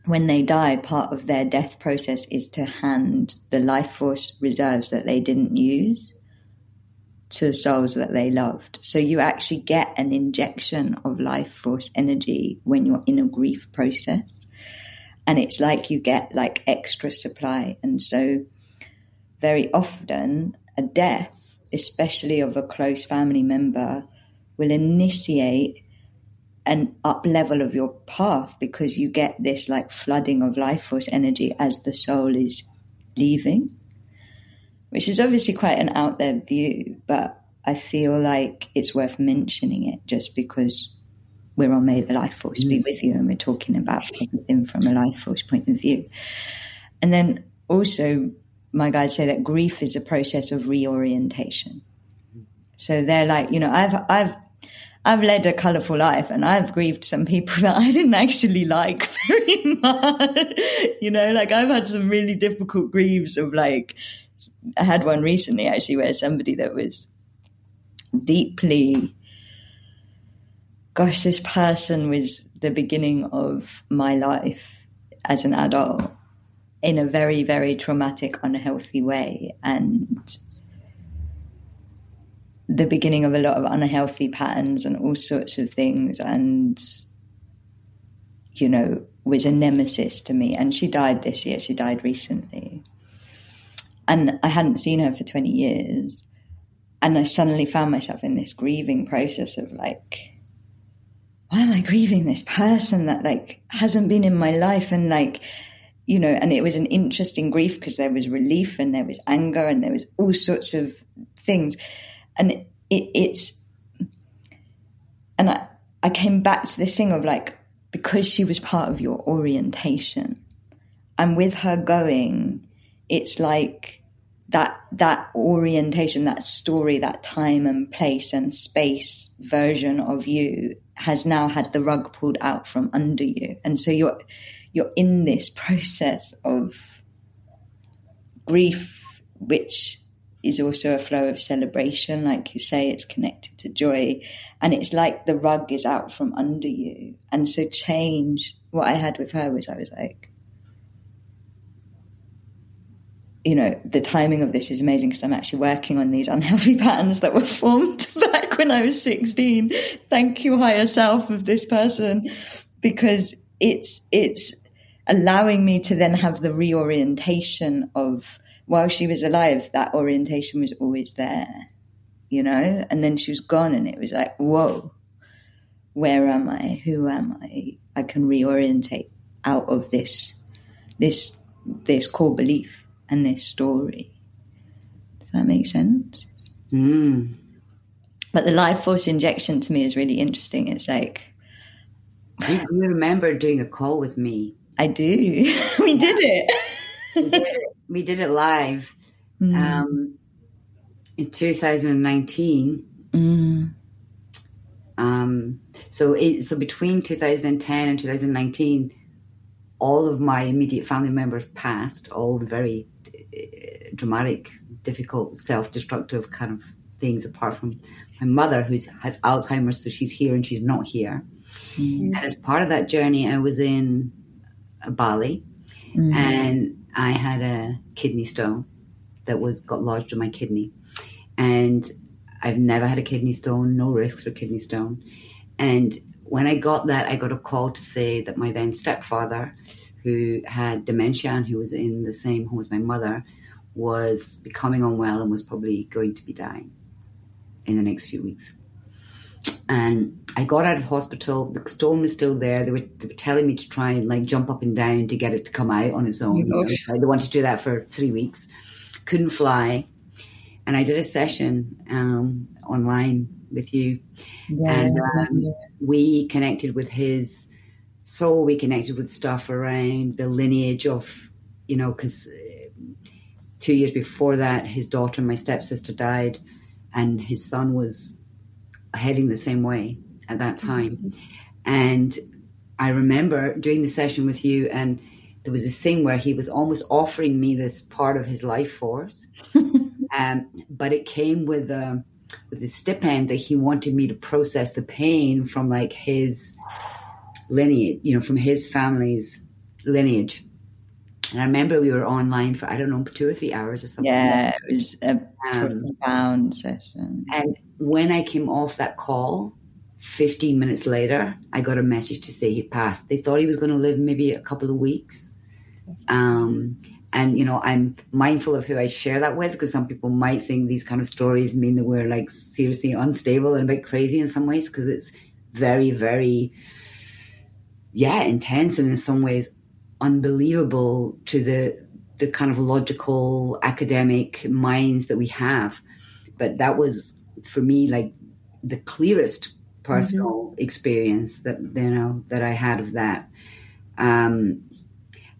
When they die, part of their death process is to hand the life force reserves that they didn't use to souls that they loved. So you actually get an injection of life force energy when you're in a grief process. And it's like you get like extra supply. And so very often a death, especially of a close family member, will initiate an up level of your path because you get this like flooding of life force energy as the soul is leaving which is obviously quite an out there view, but I feel like it's worth mentioning it just because we're on May the Life Force be mm. with you and we're talking about everything from a life force point of view. And then also, my guides say that grief is a process of reorientation. So they're like, you know, I've, I've, I've led a colorful life and I've grieved some people that I didn't actually like very much. you know, like I've had some really difficult grieves of like I had one recently actually where somebody that was deeply gosh, this person was the beginning of my life as an adult in a very, very traumatic, unhealthy way. And the beginning of a lot of unhealthy patterns and all sorts of things. And, you know, was a nemesis to me. And she died this year. She died recently. And I hadn't seen her for 20 years. And I suddenly found myself in this grieving process of like, why am I grieving this person that like hasn't been in my life? And like, you know, and it was an interesting grief because there was relief and there was anger and there was all sorts of things. And it, it, it's, and I, I came back to this thing of like, because she was part of your orientation and with her going, it's like that that orientation, that story, that time and place and space version of you has now had the rug pulled out from under you, and so you're you're in this process of grief, which is also a flow of celebration, like you say, it's connected to joy, and it's like the rug is out from under you, and so change. What I had with her was I was like you know, the timing of this is amazing because I'm actually working on these unhealthy patterns that were formed back when I was 16. Thank you, higher self of this person, because it's, it's allowing me to then have the reorientation of while she was alive, that orientation was always there, you know, and then she was gone and it was like, whoa, where am I? Who am I? I can reorientate out of this, this, this core belief and this story. Does that make sense? Mm. But the life force injection to me is really interesting. It's like. Do you remember doing a call with me? I do. we did it. We, did it. we did it live mm. um, in 2019. Mm. Um, so, it, so between 2010 and 2019, all of my immediate family members passed, all the very dramatic, difficult, self-destructive kind of things. Apart from my mother, who has Alzheimer's, so she's here and she's not here. Mm-hmm. And as part of that journey, I was in Bali, mm-hmm. and I had a kidney stone that was got lodged in my kidney, and I've never had a kidney stone, no risks for kidney stone, and when I got that, I got a call to say that my then stepfather who had dementia and who was in the same home as my mother, was becoming unwell and was probably going to be dying in the next few weeks. And I got out of hospital. The stone was still there. They were, they were telling me to try and like jump up and down to get it to come out on its own. Oh they wanted to do that for three weeks. Couldn't fly. And I did a session um, online with you. Yeah, and um, we connected with his soul. we connected with stuff around the lineage of, you know, because uh, two years before that, his daughter, my stepsister, died, and his son was heading the same way at that time. Mm-hmm. And I remember doing the session with you, and there was this thing where he was almost offering me this part of his life force. Um, but it came with a with a stipend that he wanted me to process the pain from like his lineage, you know, from his family's lineage. And I remember we were online for I don't know two or three hours or something. Yeah, it was a um, profound session. And when I came off that call, 15 minutes later, I got a message to say he'd passed. They thought he was going to live maybe a couple of weeks. Um, and you know, I'm mindful of who I share that with because some people might think these kind of stories mean that we're like seriously unstable and a bit crazy in some ways because it's very, very, yeah, intense and in some ways unbelievable to the the kind of logical academic minds that we have. But that was for me like the clearest personal mm-hmm. experience that you know that I had of that. Um,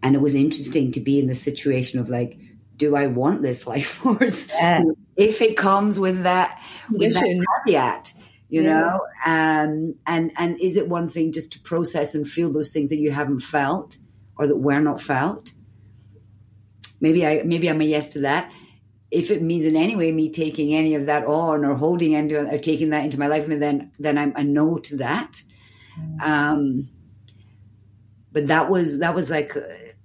and it was interesting to be in the situation of like, do I want this life force? Yeah. If it comes with that, with that caveat, you yeah. know, um, and and is it one thing just to process and feel those things that you haven't felt or that were not felt? Maybe I maybe I'm a yes to that. If it means in any way me taking any of that on or holding into or taking that into my life, then then I'm a no to that. Um, but that was that was like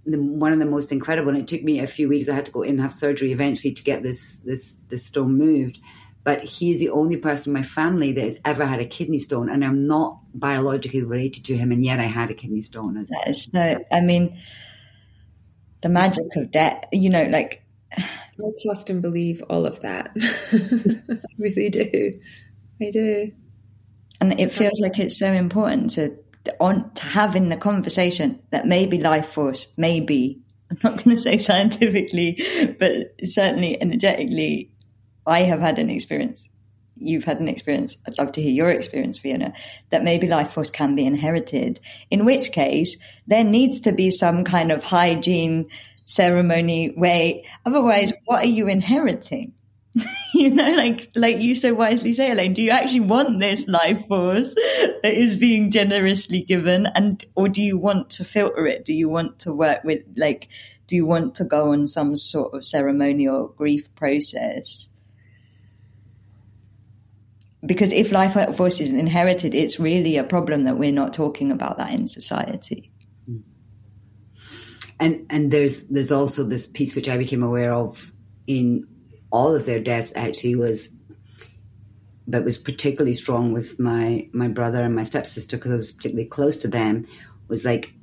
the, one of the most incredible. And it took me a few weeks. I had to go in and have surgery eventually to get this this this stone moved. But he's the only person in my family that has ever had a kidney stone, and I'm not biologically related to him, and yet I had a kidney stone. It's, that is no, I mean, the magic of death. You know, like I trust and believe all of that. I really do. I do. And it feels like it's so important to on to have in the conversation that maybe life force, maybe I'm not going to say scientifically, but certainly energetically, I have had an experience. You've had an experience. I'd love to hear your experience, Fiona, that maybe life force can be inherited. In which case, there needs to be some kind of hygiene ceremony way. Otherwise, what are you inheriting? you know, like like you so wisely say, Elaine, do you actually want this life force that is being generously given, and or do you want to filter it? Do you want to work with like? Do you want to go on some sort of ceremonial grief process? Because if life force is inherited, it's really a problem that we're not talking about that in society. And and there's there's also this piece which I became aware of in all of their deaths actually was but was particularly strong with my my brother and my stepsister because I was particularly close to them was like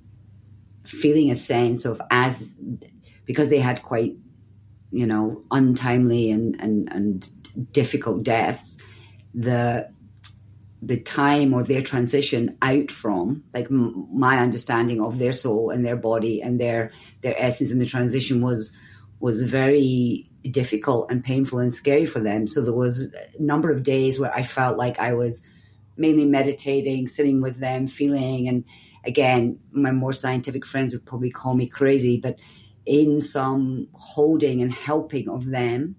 feeling a sense of as because they had quite you know untimely and and and difficult deaths the the time or their transition out from like m- my understanding of their soul and their body and their their essence in the transition was was very difficult and painful and scary for them. So there was a number of days where I felt like I was mainly meditating, sitting with them, feeling. And again, my more scientific friends would probably call me crazy, but in some holding and helping of them,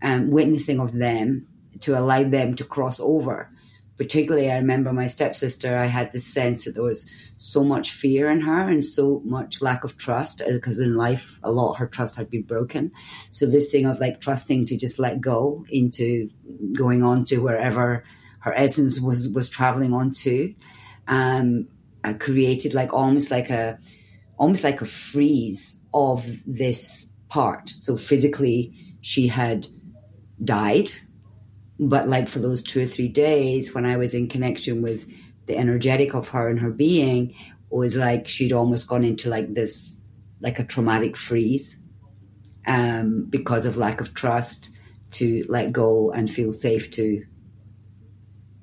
um, witnessing of them to allow them to cross over particularly I remember my stepsister, I had this sense that there was so much fear in her and so much lack of trust because uh, in life, a lot her trust had been broken. So this thing of like trusting to just let go into going on to wherever her essence was, was traveling on to, um, I created like almost like a, almost like a freeze of this part. So physically she had died but like for those two or three days when I was in connection with the energetic of her and her being, was like she'd almost gone into like this, like a traumatic freeze um, because of lack of trust to let go and feel safe to,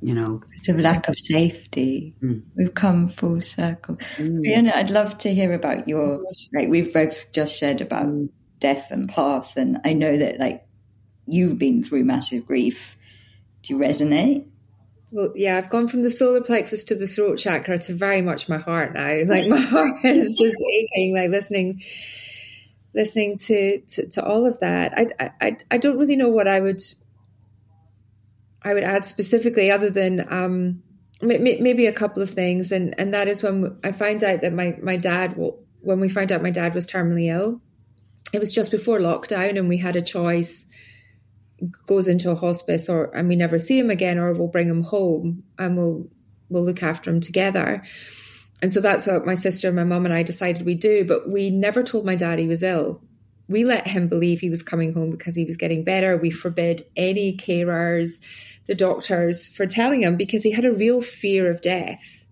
you know. It's a lack of safety. Mm. We've come full circle. Mm. Fiona, I'd love to hear about your, like, we've both just shared about mm. death and path. And I know that, like, you've been through massive grief do you resonate? Well, yeah, I've gone from the solar plexus to the throat chakra to very much my heart now. Like my heart is just aching, like listening, listening to, to, to all of that. I, I, I don't really know what I would, I would add specifically other than, um, maybe a couple of things. And, and that is when I find out that my, my dad, when we found out my dad was terminally ill, it was just before lockdown and we had a choice goes into a hospice or and we never see him again or we'll bring him home and we'll we'll look after him together. And so that's what my sister my mum and i decided we'd do but we never told my dad he was ill. We let him believe he was coming home because he was getting better. We forbid any carers the doctors for telling him because he had a real fear of death.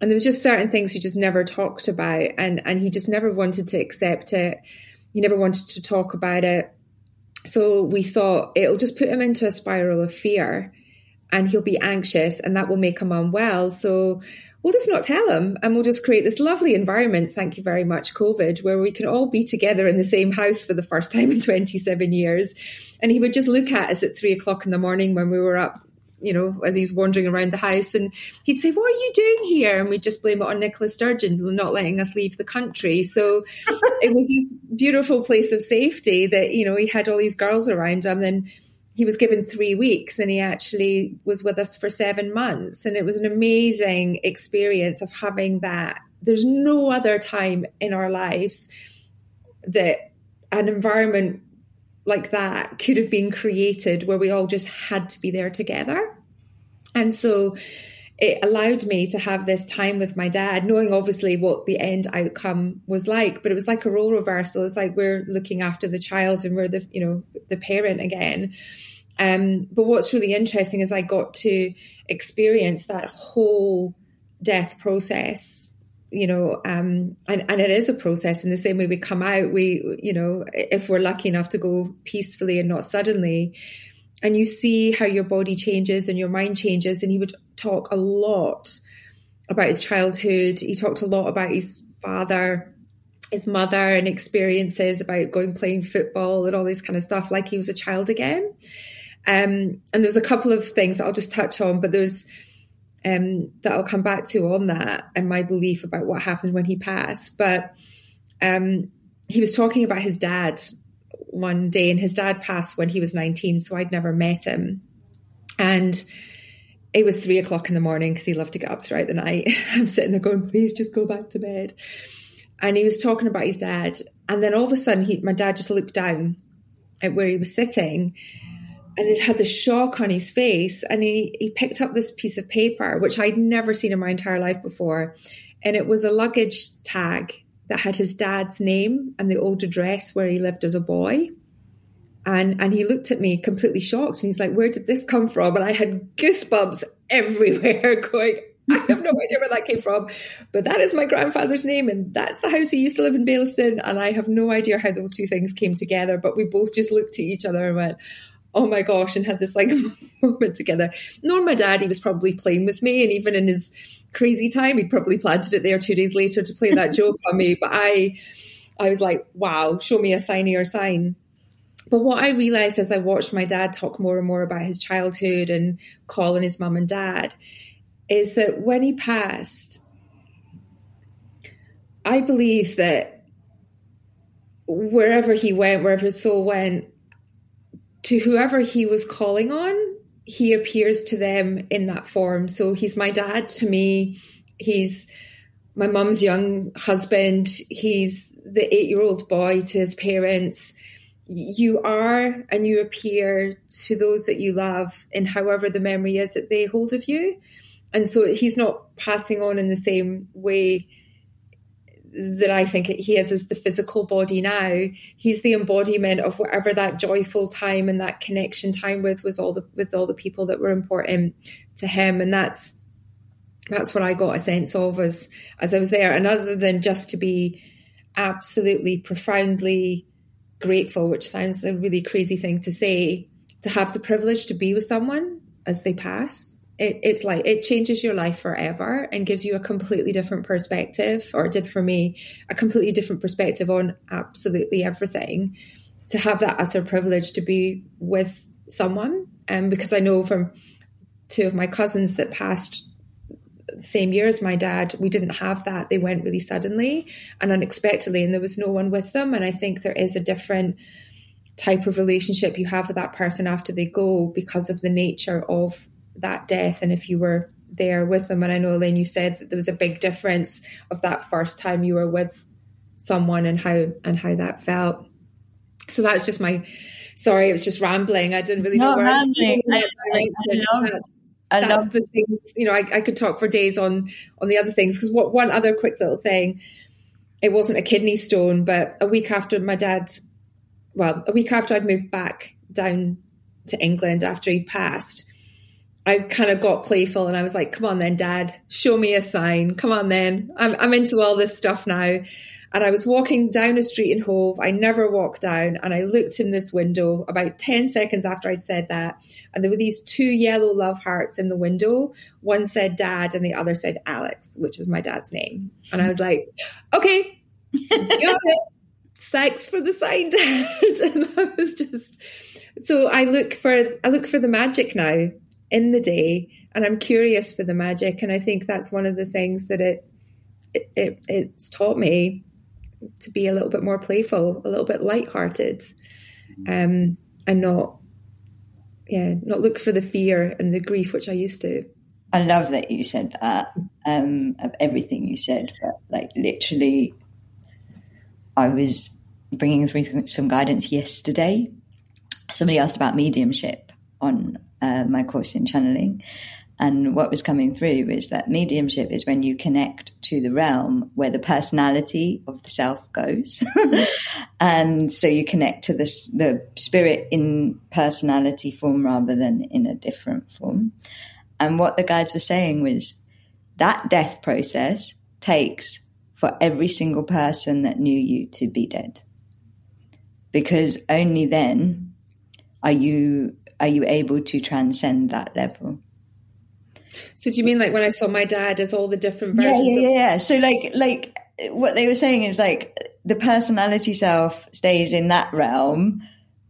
And there was just certain things he just never talked about and and he just never wanted to accept it. He never wanted to talk about it so we thought it'll just put him into a spiral of fear and he'll be anxious and that will make him unwell. So we'll just not tell him and we'll just create this lovely environment. Thank you very much, COVID, where we can all be together in the same house for the first time in 27 years. And he would just look at us at three o'clock in the morning when we were up you know, as he's wandering around the house. And he'd say, What are you doing here? And we'd just blame it on Nicola Sturgeon not letting us leave the country. So it was this beautiful place of safety that, you know, he had all these girls around him. Then he was given three weeks and he actually was with us for seven months. And it was an amazing experience of having that. There's no other time in our lives that an environment like that could have been created where we all just had to be there together. And so it allowed me to have this time with my dad, knowing obviously what the end outcome was like. But it was like a role reversal. It's like we're looking after the child and we're the, you know, the parent again. Um, but what's really interesting is I got to experience that whole death process you know um, and, and it is a process in the same way we come out we you know if we're lucky enough to go peacefully and not suddenly and you see how your body changes and your mind changes and he would talk a lot about his childhood. He talked a lot about his father his mother and experiences about going playing football and all this kind of stuff like he was a child again. Um, and there's a couple of things i'll just touch on but there's um, that I'll come back to on that and my belief about what happened when he passed. But um, he was talking about his dad one day, and his dad passed when he was 19, so I'd never met him. And it was three o'clock in the morning because he loved to get up throughout the night. I'm sitting there going, please just go back to bed. And he was talking about his dad. And then all of a sudden, he, my dad just looked down at where he was sitting and he had the shock on his face and he, he picked up this piece of paper which i'd never seen in my entire life before and it was a luggage tag that had his dad's name and the old address where he lived as a boy and and he looked at me completely shocked and he's like where did this come from and i had goosebumps everywhere going I have no idea where that came from, but that is my grandfather's name, and that's the house he used to live in Baillieston. And I have no idea how those two things came together, but we both just looked at each other and went, oh my gosh, and had this like moment together. Knowing my dad, he was probably playing with me, and even in his crazy time, he'd probably planted it there two days later to play that joke on me. But I, I was like, wow, show me a sign or sign. But what I realized as I watched my dad talk more and more about his childhood and calling his mum and dad is that when he passed, I believe that wherever he went, wherever his soul went, to whoever he was calling on, he appears to them in that form. So he's my dad to me. He's my mum's young husband. He's the eight year old boy to his parents. You are and you appear to those that you love in however the memory is that they hold of you. And so he's not passing on in the same way that I think he is as the physical body now. He's the embodiment of whatever that joyful time and that connection time with was all the with all the people that were important to him, and that's that's what I got a sense of as as I was there. And other than just to be absolutely profoundly grateful, which sounds a really crazy thing to say, to have the privilege to be with someone as they pass it, it's like it changes your life forever and gives you a completely different perspective, or it did for me, a completely different perspective on absolutely everything. To have that utter privilege to be with someone, and um, because I know from two of my cousins that passed same year as my dad, we didn't have that. They went really suddenly and unexpectedly, and there was no one with them. And I think there is a different type of relationship you have with that person after they go because of the nature of that death and if you were there with them. And I know, Elaine, you said that there was a big difference of that first time you were with someone and how and how that felt. So that's just my sorry, it was just rambling. I didn't really know where rambling. I, I, I love, that's, I that's love the things. You know, I, I could talk for days on on the other things because what one other quick little thing. It wasn't a kidney stone, but a week after my dad, well, a week after I'd moved back down to England after he passed, I kind of got playful and I was like, come on then, dad, show me a sign. Come on then. I'm, I'm into all this stuff now. And I was walking down a street in Hove. I never walked down. And I looked in this window about 10 seconds after I'd said that. And there were these two yellow love hearts in the window. One said dad and the other said Alex, which is my dad's name. And I was like, okay. Thanks for the sign, dad. and I was just, so I look for, I look for the magic now in the day and I'm curious for the magic. And I think that's one of the things that it, it, it it's taught me to be a little bit more playful, a little bit light-hearted, um, and not, yeah, not look for the fear and the grief which I used to. I love that you said that um, of everything you said, but like literally, I was bringing through some guidance yesterday. Somebody asked about mediumship on uh, my course in channeling, and what was coming through is that mediumship is when you connect to the realm where the personality of the self goes. and so you connect to the, the spirit in personality form rather than in a different form. And what the guides were saying was that death process takes for every single person that knew you to be dead. Because only then are you are you able to transcend that level. So do you mean like when I saw my dad as all the different versions? Yeah, yeah, yeah. yeah. So like like what they were saying is like the personality self stays in that realm,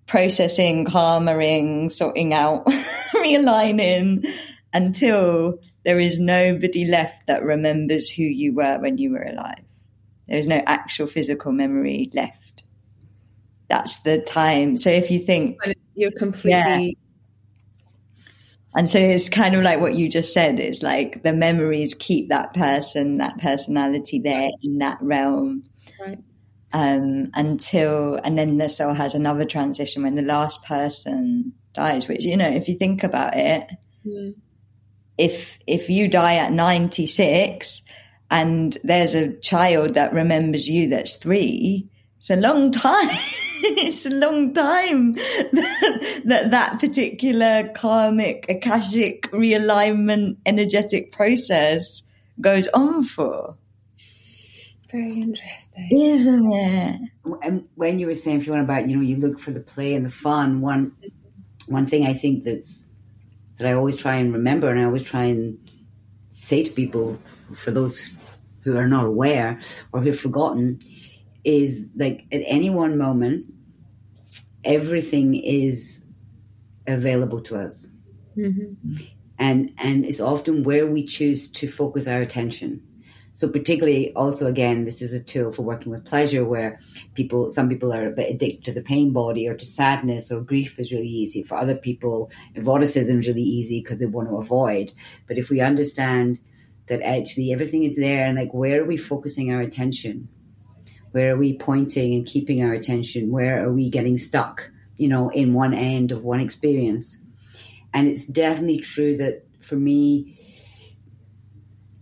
processing, karmaing, sorting out, realigning until there is nobody left that remembers who you were when you were alive. There is no actual physical memory left. That's the time. So if you think you're completely and so it's kind of like what you just said. It's like the memories keep that person, that personality there in that realm. Right. Um, until, and then the soul has another transition when the last person dies, which, you know, if you think about it, mm. if, if you die at 96 and there's a child that remembers you that's three, it's a long time. it's a long time that that particular karmic akashic realignment energetic process goes on for. Very interesting, isn't it? And when you were saying, if you want about you know, you look for the play and the fun. One one thing I think that's that I always try and remember, and I always try and say to people, for those who are not aware or who've forgotten, is like at any one moment, everything is available to us. Mm-hmm. And, and it's often where we choose to focus our attention. So particularly also again, this is a tool for working with pleasure where people, some people are a bit addicted to the pain body or to sadness or grief is really easy. For other people, eroticism is really easy because they want to avoid. But if we understand that actually everything is there and like where are we focusing our attention? Where are we pointing and keeping our attention? Where are we getting stuck, you know, in one end of one experience? And it's definitely true that for me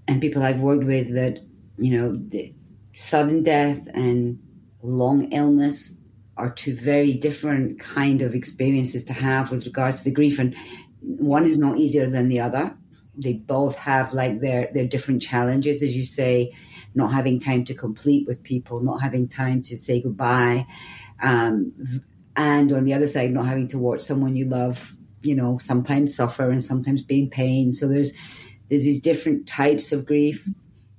and people I've worked with that, you know, sudden death and long illness are two very different kind of experiences to have with regards to the grief and one is not easier than the other they both have like their their different challenges as you say not having time to complete with people, not having time to say goodbye, um, and on the other side, not having to watch someone you love, you know, sometimes suffer and sometimes be in pain. So there's there's these different types of grief,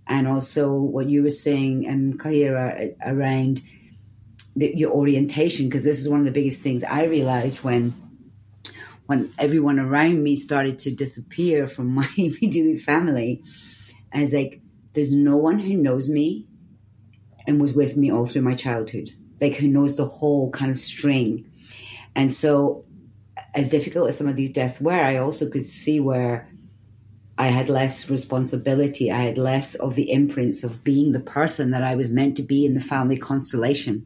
and also what you were saying and Kahira around the, your orientation, because this is one of the biggest things I realized when when everyone around me started to disappear from my immediate family. I was like, there's no one who knows me and was with me all through my childhood, like who knows the whole kind of string. And so, as difficult as some of these deaths were, I also could see where I had less responsibility. I had less of the imprints of being the person that I was meant to be in the family constellation.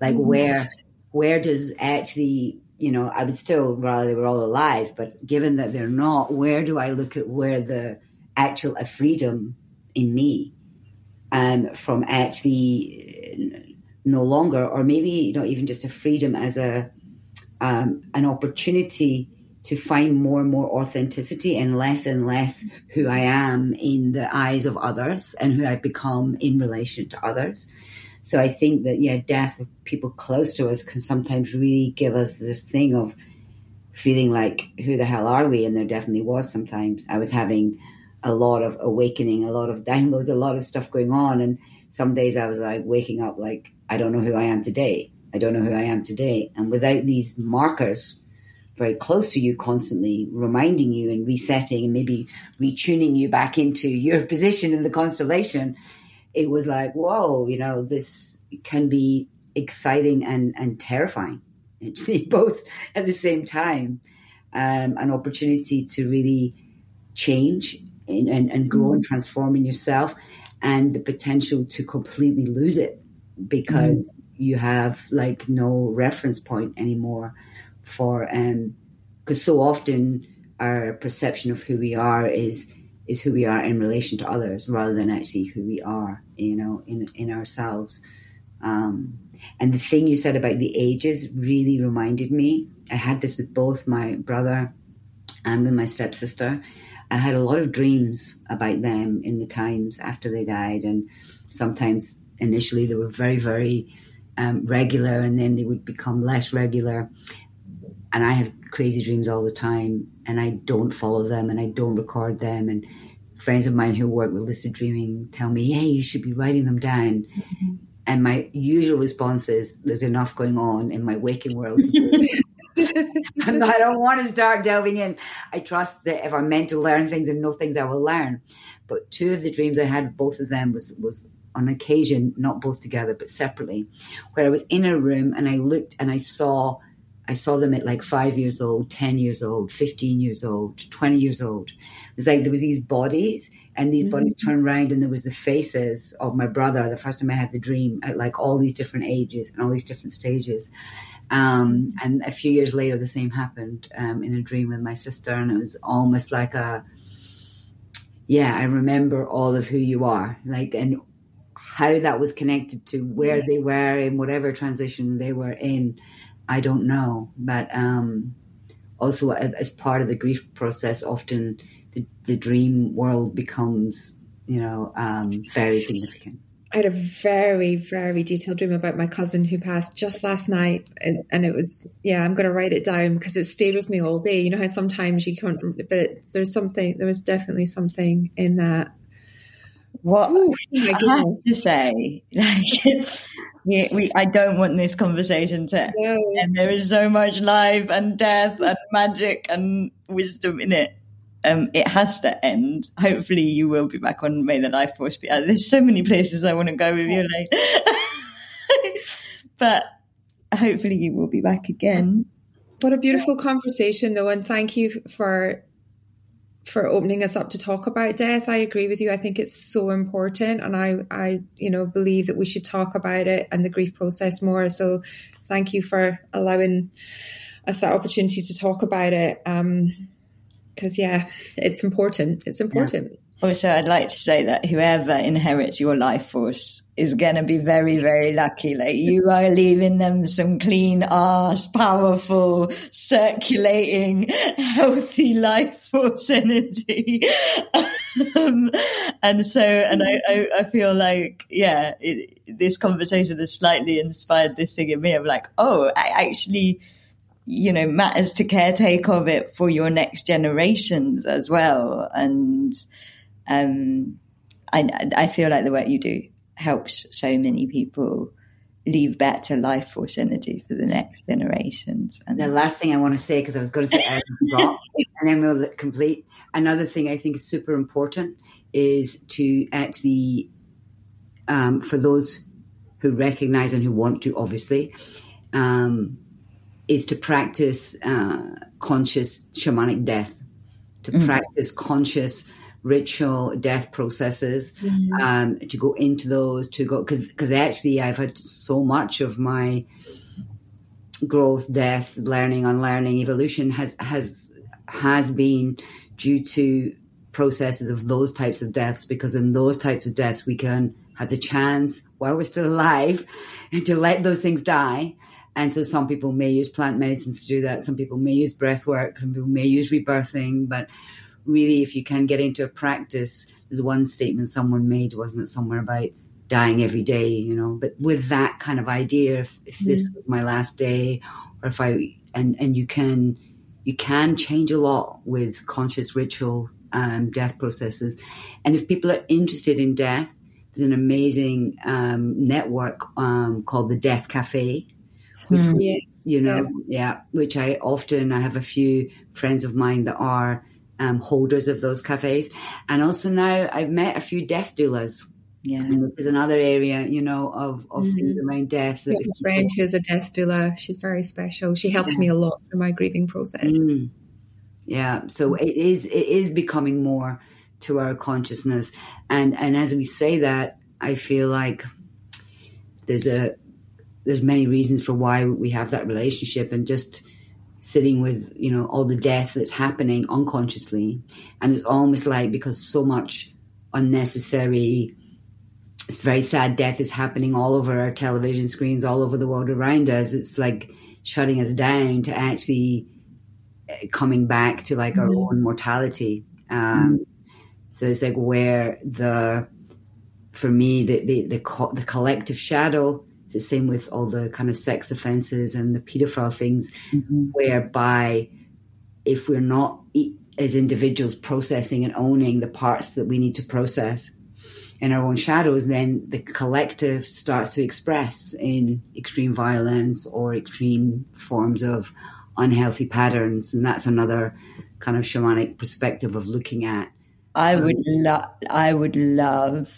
Like mm-hmm. where where does actually, you know, I would still rather they were all alive, but given that they're not, where do I look at where the actual a freedom in me um, from actually no longer, or maybe not even just a freedom as a um, an opportunity to find more and more authenticity and less and less who I am in the eyes of others and who I become in relation to others. So I think that yeah, death of people close to us can sometimes really give us this thing of feeling like who the hell are we? And there definitely was sometimes I was having a lot of awakening, a lot of downloads, a lot of stuff going on, and some days I was like waking up like I don't know who I am today. I don't know who I am today. And without these markers very close to you constantly, reminding you and resetting and maybe retuning you back into your position in the constellation, it was like, whoa, you know, this can be exciting and, and terrifying, actually, both at the same time. Um, an opportunity to really change and, and, and grow mm-hmm. and transform in yourself, and the potential to completely lose it because mm-hmm. you have like no reference point anymore for um because so often our perception of who we are is is who we are in relation to others rather than actually who we are you know in in ourselves um and the thing you said about the ages really reminded me i had this with both my brother and with my stepsister i had a lot of dreams about them in the times after they died and sometimes initially they were very very um, regular and then they would become less regular and I have crazy dreams all the time, and I don't follow them, and I don't record them. And friends of mine who work with lucid dreaming tell me, "Hey, you should be writing them down." Mm-hmm. And my usual response is, "There's enough going on in my waking world to do." I don't want to start delving in. I trust that if I'm meant to learn things and know things, I will learn. But two of the dreams I had, both of them was was on occasion, not both together, but separately, where I was in a room and I looked and I saw I saw them at like five years old, 10 years old, 15 years old, 20 years old. It was like there was these bodies and these mm-hmm. bodies turned around and there was the faces of my brother the first time I had the dream at like all these different ages and all these different stages. Um, and a few years later, the same happened um, in a dream with my sister. And it was almost like a, yeah, I remember all of who you are. Like, and how that was connected to where they were in whatever transition they were in I don't know. But um, also, as part of the grief process, often the, the dream world becomes, you know, um, very significant. I had a very, very detailed dream about my cousin who passed just last night. And, and it was, yeah, I'm going to write it down because it stayed with me all day. You know how sometimes you can't, but it, there's something, there was definitely something in that. What Ooh, oh I have to say, like, we, we, I don't want this conversation to no. end. There is so much life and death and magic and wisdom in it. Um, it has to end. Hopefully, you will be back on May the Life Force. Uh, there's so many places I want to go with you, like, but hopefully, you will be back again. What a beautiful conversation, though, and thank you for for opening us up to talk about death. I agree with you. I think it's so important, and I, I, you know, believe that we should talk about it and the grief process more. So, thank you for allowing us that opportunity to talk about it. Um, because yeah, it's important. It's important. Yeah. Also, I'd like to say that whoever inherits your life force is going to be very, very lucky. Like you are leaving them some clean ass, powerful, circulating, healthy life force energy. um, and so, and I, I, I feel like, yeah, it, this conversation has slightly inspired this thing in me I'm like, oh, I actually, you know, matters to caretake of it for your next generations as well. And, um, I, I feel like the work you do helps so many people leave better life force energy for the next generations. And the last thing I want to say, because I was going to say and then we'll complete. Another thing I think is super important is to actually, um, for those who recognize and who want to, obviously, um, is to practice uh, conscious shamanic death, to mm. practice conscious ritual death processes mm-hmm. um, to go into those to go because because actually I've had so much of my growth, death, learning, unlearning, evolution has has has been due to processes of those types of deaths because in those types of deaths we can have the chance while we're still alive to let those things die and so some people may use plant medicines to do that. Some people may use breath work. Some people may use rebirthing. But really if you can get into a practice there's one statement someone made wasn't it somewhere about dying every day you know? But with that kind of idea if, if this mm. was my last day or if i and and you can you can change a lot with conscious ritual um, death processes. And if people are interested in death, there's an amazing um, network um, called the Death Cafe, which mm. you know, yeah. yeah. which I often I have a few friends of mine that are um, holders of those cafes, and also now I've met a few death doulas. Yeah, and is another area, you know, of, of mm-hmm. things around death. That a friend who's a death doula. She's very special. She helped yeah. me a lot through my grieving process. Mm yeah so it is it is becoming more to our consciousness and and as we say that i feel like there's a there's many reasons for why we have that relationship and just sitting with you know all the death that's happening unconsciously and it's almost like because so much unnecessary it's very sad death is happening all over our television screens all over the world around us it's like shutting us down to actually coming back to like mm-hmm. our own mortality. Um, mm-hmm. So it's like where the, for me, the the the, co- the collective shadow. It's the same with all the kind of sex offenses and the pedophile things, mm-hmm. whereby if we're not as individuals processing and owning the parts that we need to process in our own shadows, then the collective starts to express in extreme violence or extreme forms of unhealthy patterns, and that's another kind of shamanic perspective of looking at. I um, would love, I would love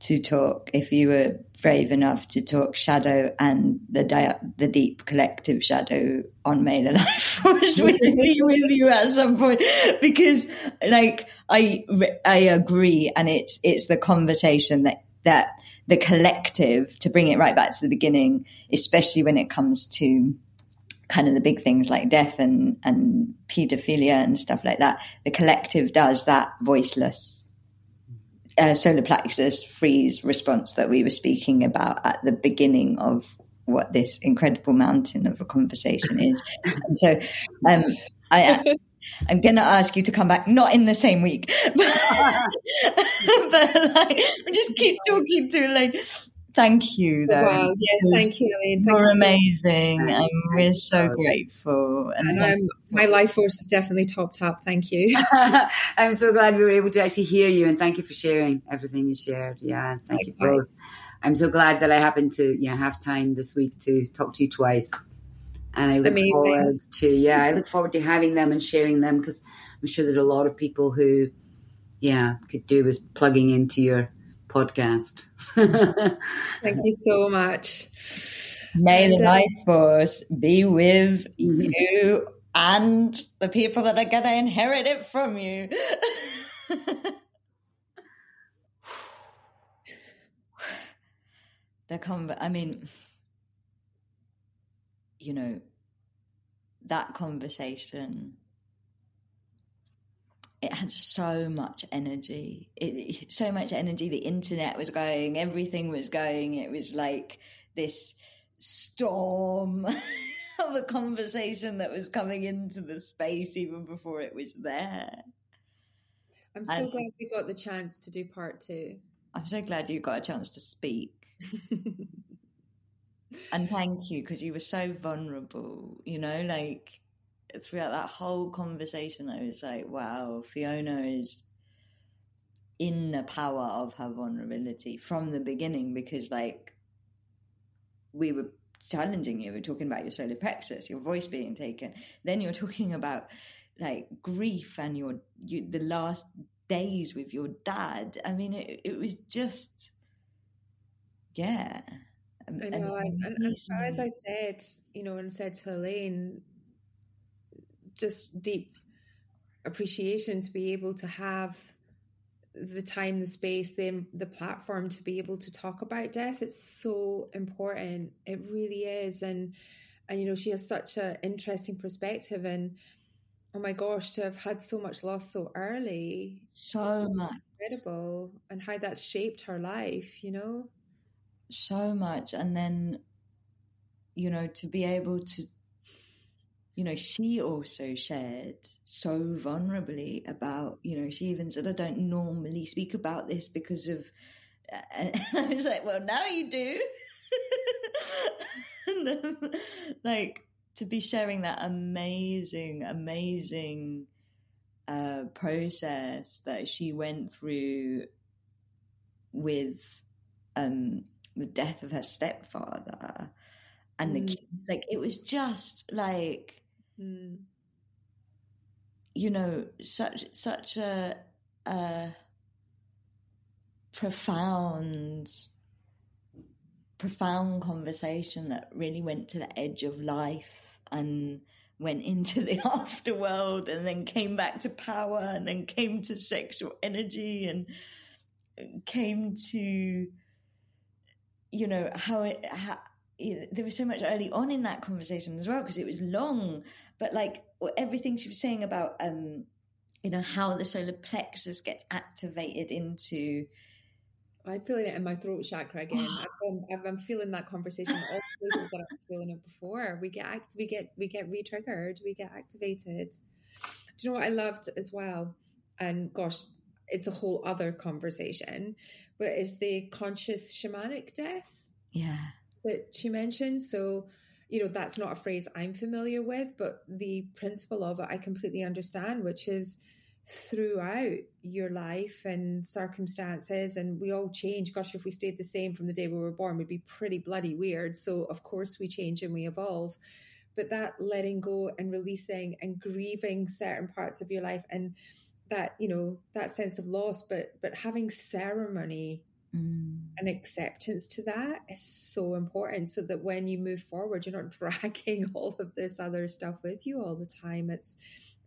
to talk if you were brave enough to talk shadow and the di- the deep collective shadow on May the Life Force with, with you at some point. Because like I I agree and it's it's the conversation that that the collective to bring it right back to the beginning especially when it comes to kind of the big things like death and, and pedophilia and stuff like that, the collective does that voiceless uh, solar plexus freeze response that we were speaking about at the beginning of what this incredible mountain of a conversation is. and so um, I, I'm going to ask you to come back, not in the same week, but, but like, just keep talking to like Thank you. Though. Wow. Yes, thank you, Elaine. Thank You're you so amazing. Much. And we're so grateful. And, and um, my life force is definitely topped up. Thank you. I'm so glad we were able to actually hear you and thank you for sharing everything you shared. Yeah, thank Likewise. you both. I'm so glad that I happened to yeah have time this week to talk to you twice. And I look Amazing. forward to yeah, I look forward to having them and sharing them because I'm sure there's a lot of people who yeah could do with plugging into your podcast. Thank you so much. May and, the uh, life force be with mm-hmm. you and the people that are going to inherit it from you. the conv- I mean, you know, that conversation it had so much energy. It, so much energy. The internet was going everything was going. It was like this storm of a conversation that was coming into the space even before it was there. I'm so and glad we got the chance to do part two. I'm so glad you got a chance to speak. And thank you because you were so vulnerable you know like throughout that whole conversation, I was like, wow, Fiona is in the power of her vulnerability from the beginning because, like, we were challenging you, we are talking about your solar plexus, your voice being taken. Then you're talking about like grief and your you, the last days with your dad. I mean, it, it was just, yeah. I know, and, and, and, as I said, you know, and said to Elaine, just deep appreciation to be able to have the time, the space, the the platform to be able to talk about death. It's so important. It really is, and and you know she has such an interesting perspective and oh my gosh to have had so much loss so early so much. incredible. And how that's shaped her life you know? So much. And then you know to be able to you know she also shared so vulnerably about you know she even said i don't normally speak about this because of and i was like well now you do and, like to be sharing that amazing, amazing uh, process that she went through with um, the death of her stepfather and mm. the kid, like it was just like mm. you know such such a, a profound profound conversation that really went to the edge of life and went into the afterworld and then came back to power and then came to sexual energy and came to you know how it how, there was so much early on in that conversation as well because it was long but like everything she was saying about um you know how the solar plexus gets activated into I'm feeling it in my throat chakra again. I'm, I'm, feeling that conversation all places that I was feeling it before. We get act, we get we get re-triggered, we get activated. Do you know what I loved as well? And gosh, it's a whole other conversation, but is the conscious shamanic death? Yeah, that she mentioned. So, you know, that's not a phrase I'm familiar with, but the principle of it I completely understand, which is throughout your life and circumstances and we all change. Gosh if we stayed the same from the day we were born we'd be pretty bloody weird. So of course we change and we evolve. But that letting go and releasing and grieving certain parts of your life and that you know that sense of loss but but having ceremony mm. and acceptance to that is so important so that when you move forward you're not dragging all of this other stuff with you all the time it's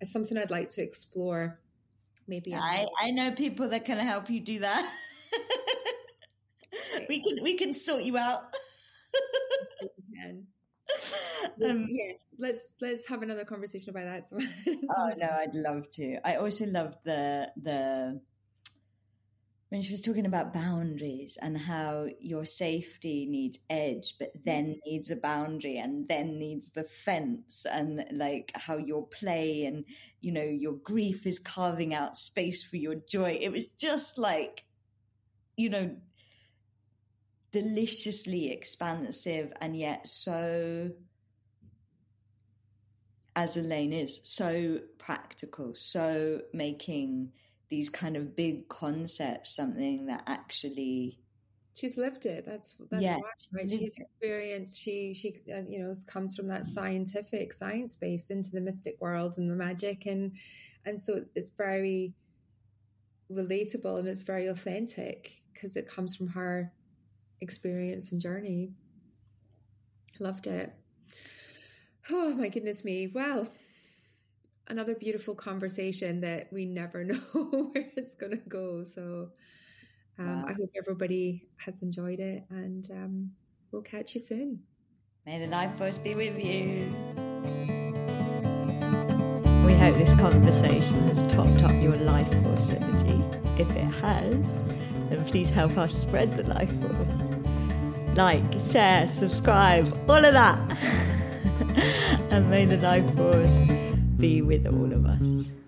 it's something I'd like to explore. Maybe I, I know people that can help you do that. we can we can sort you out. Um, yes, let's let's have another conversation about that. oh no, I'd love to. I also love the the when she was talking about boundaries and how your safety needs edge, but then needs a boundary and then needs the fence, and like how your play and you know your grief is carving out space for your joy. It was just like, you know, deliciously expansive and yet so as Elaine is, so practical, so making these kind of big concepts something that actually she's lived it. That's that's yeah, why right? she's experienced she she uh, you know comes from that scientific science base into the mystic world and the magic and and so it's very relatable and it's very authentic because it comes from her experience and journey. Loved it. Oh my goodness me. Well another beautiful conversation that we never know where it's going to go. So um, wow. I hope everybody has enjoyed it and um, we'll catch you soon. May the life force be with you. We hope this conversation has topped up your life force energy. If it has, then please help us spread the life force. Like, share, subscribe, all of that. and may the life force be with all of us.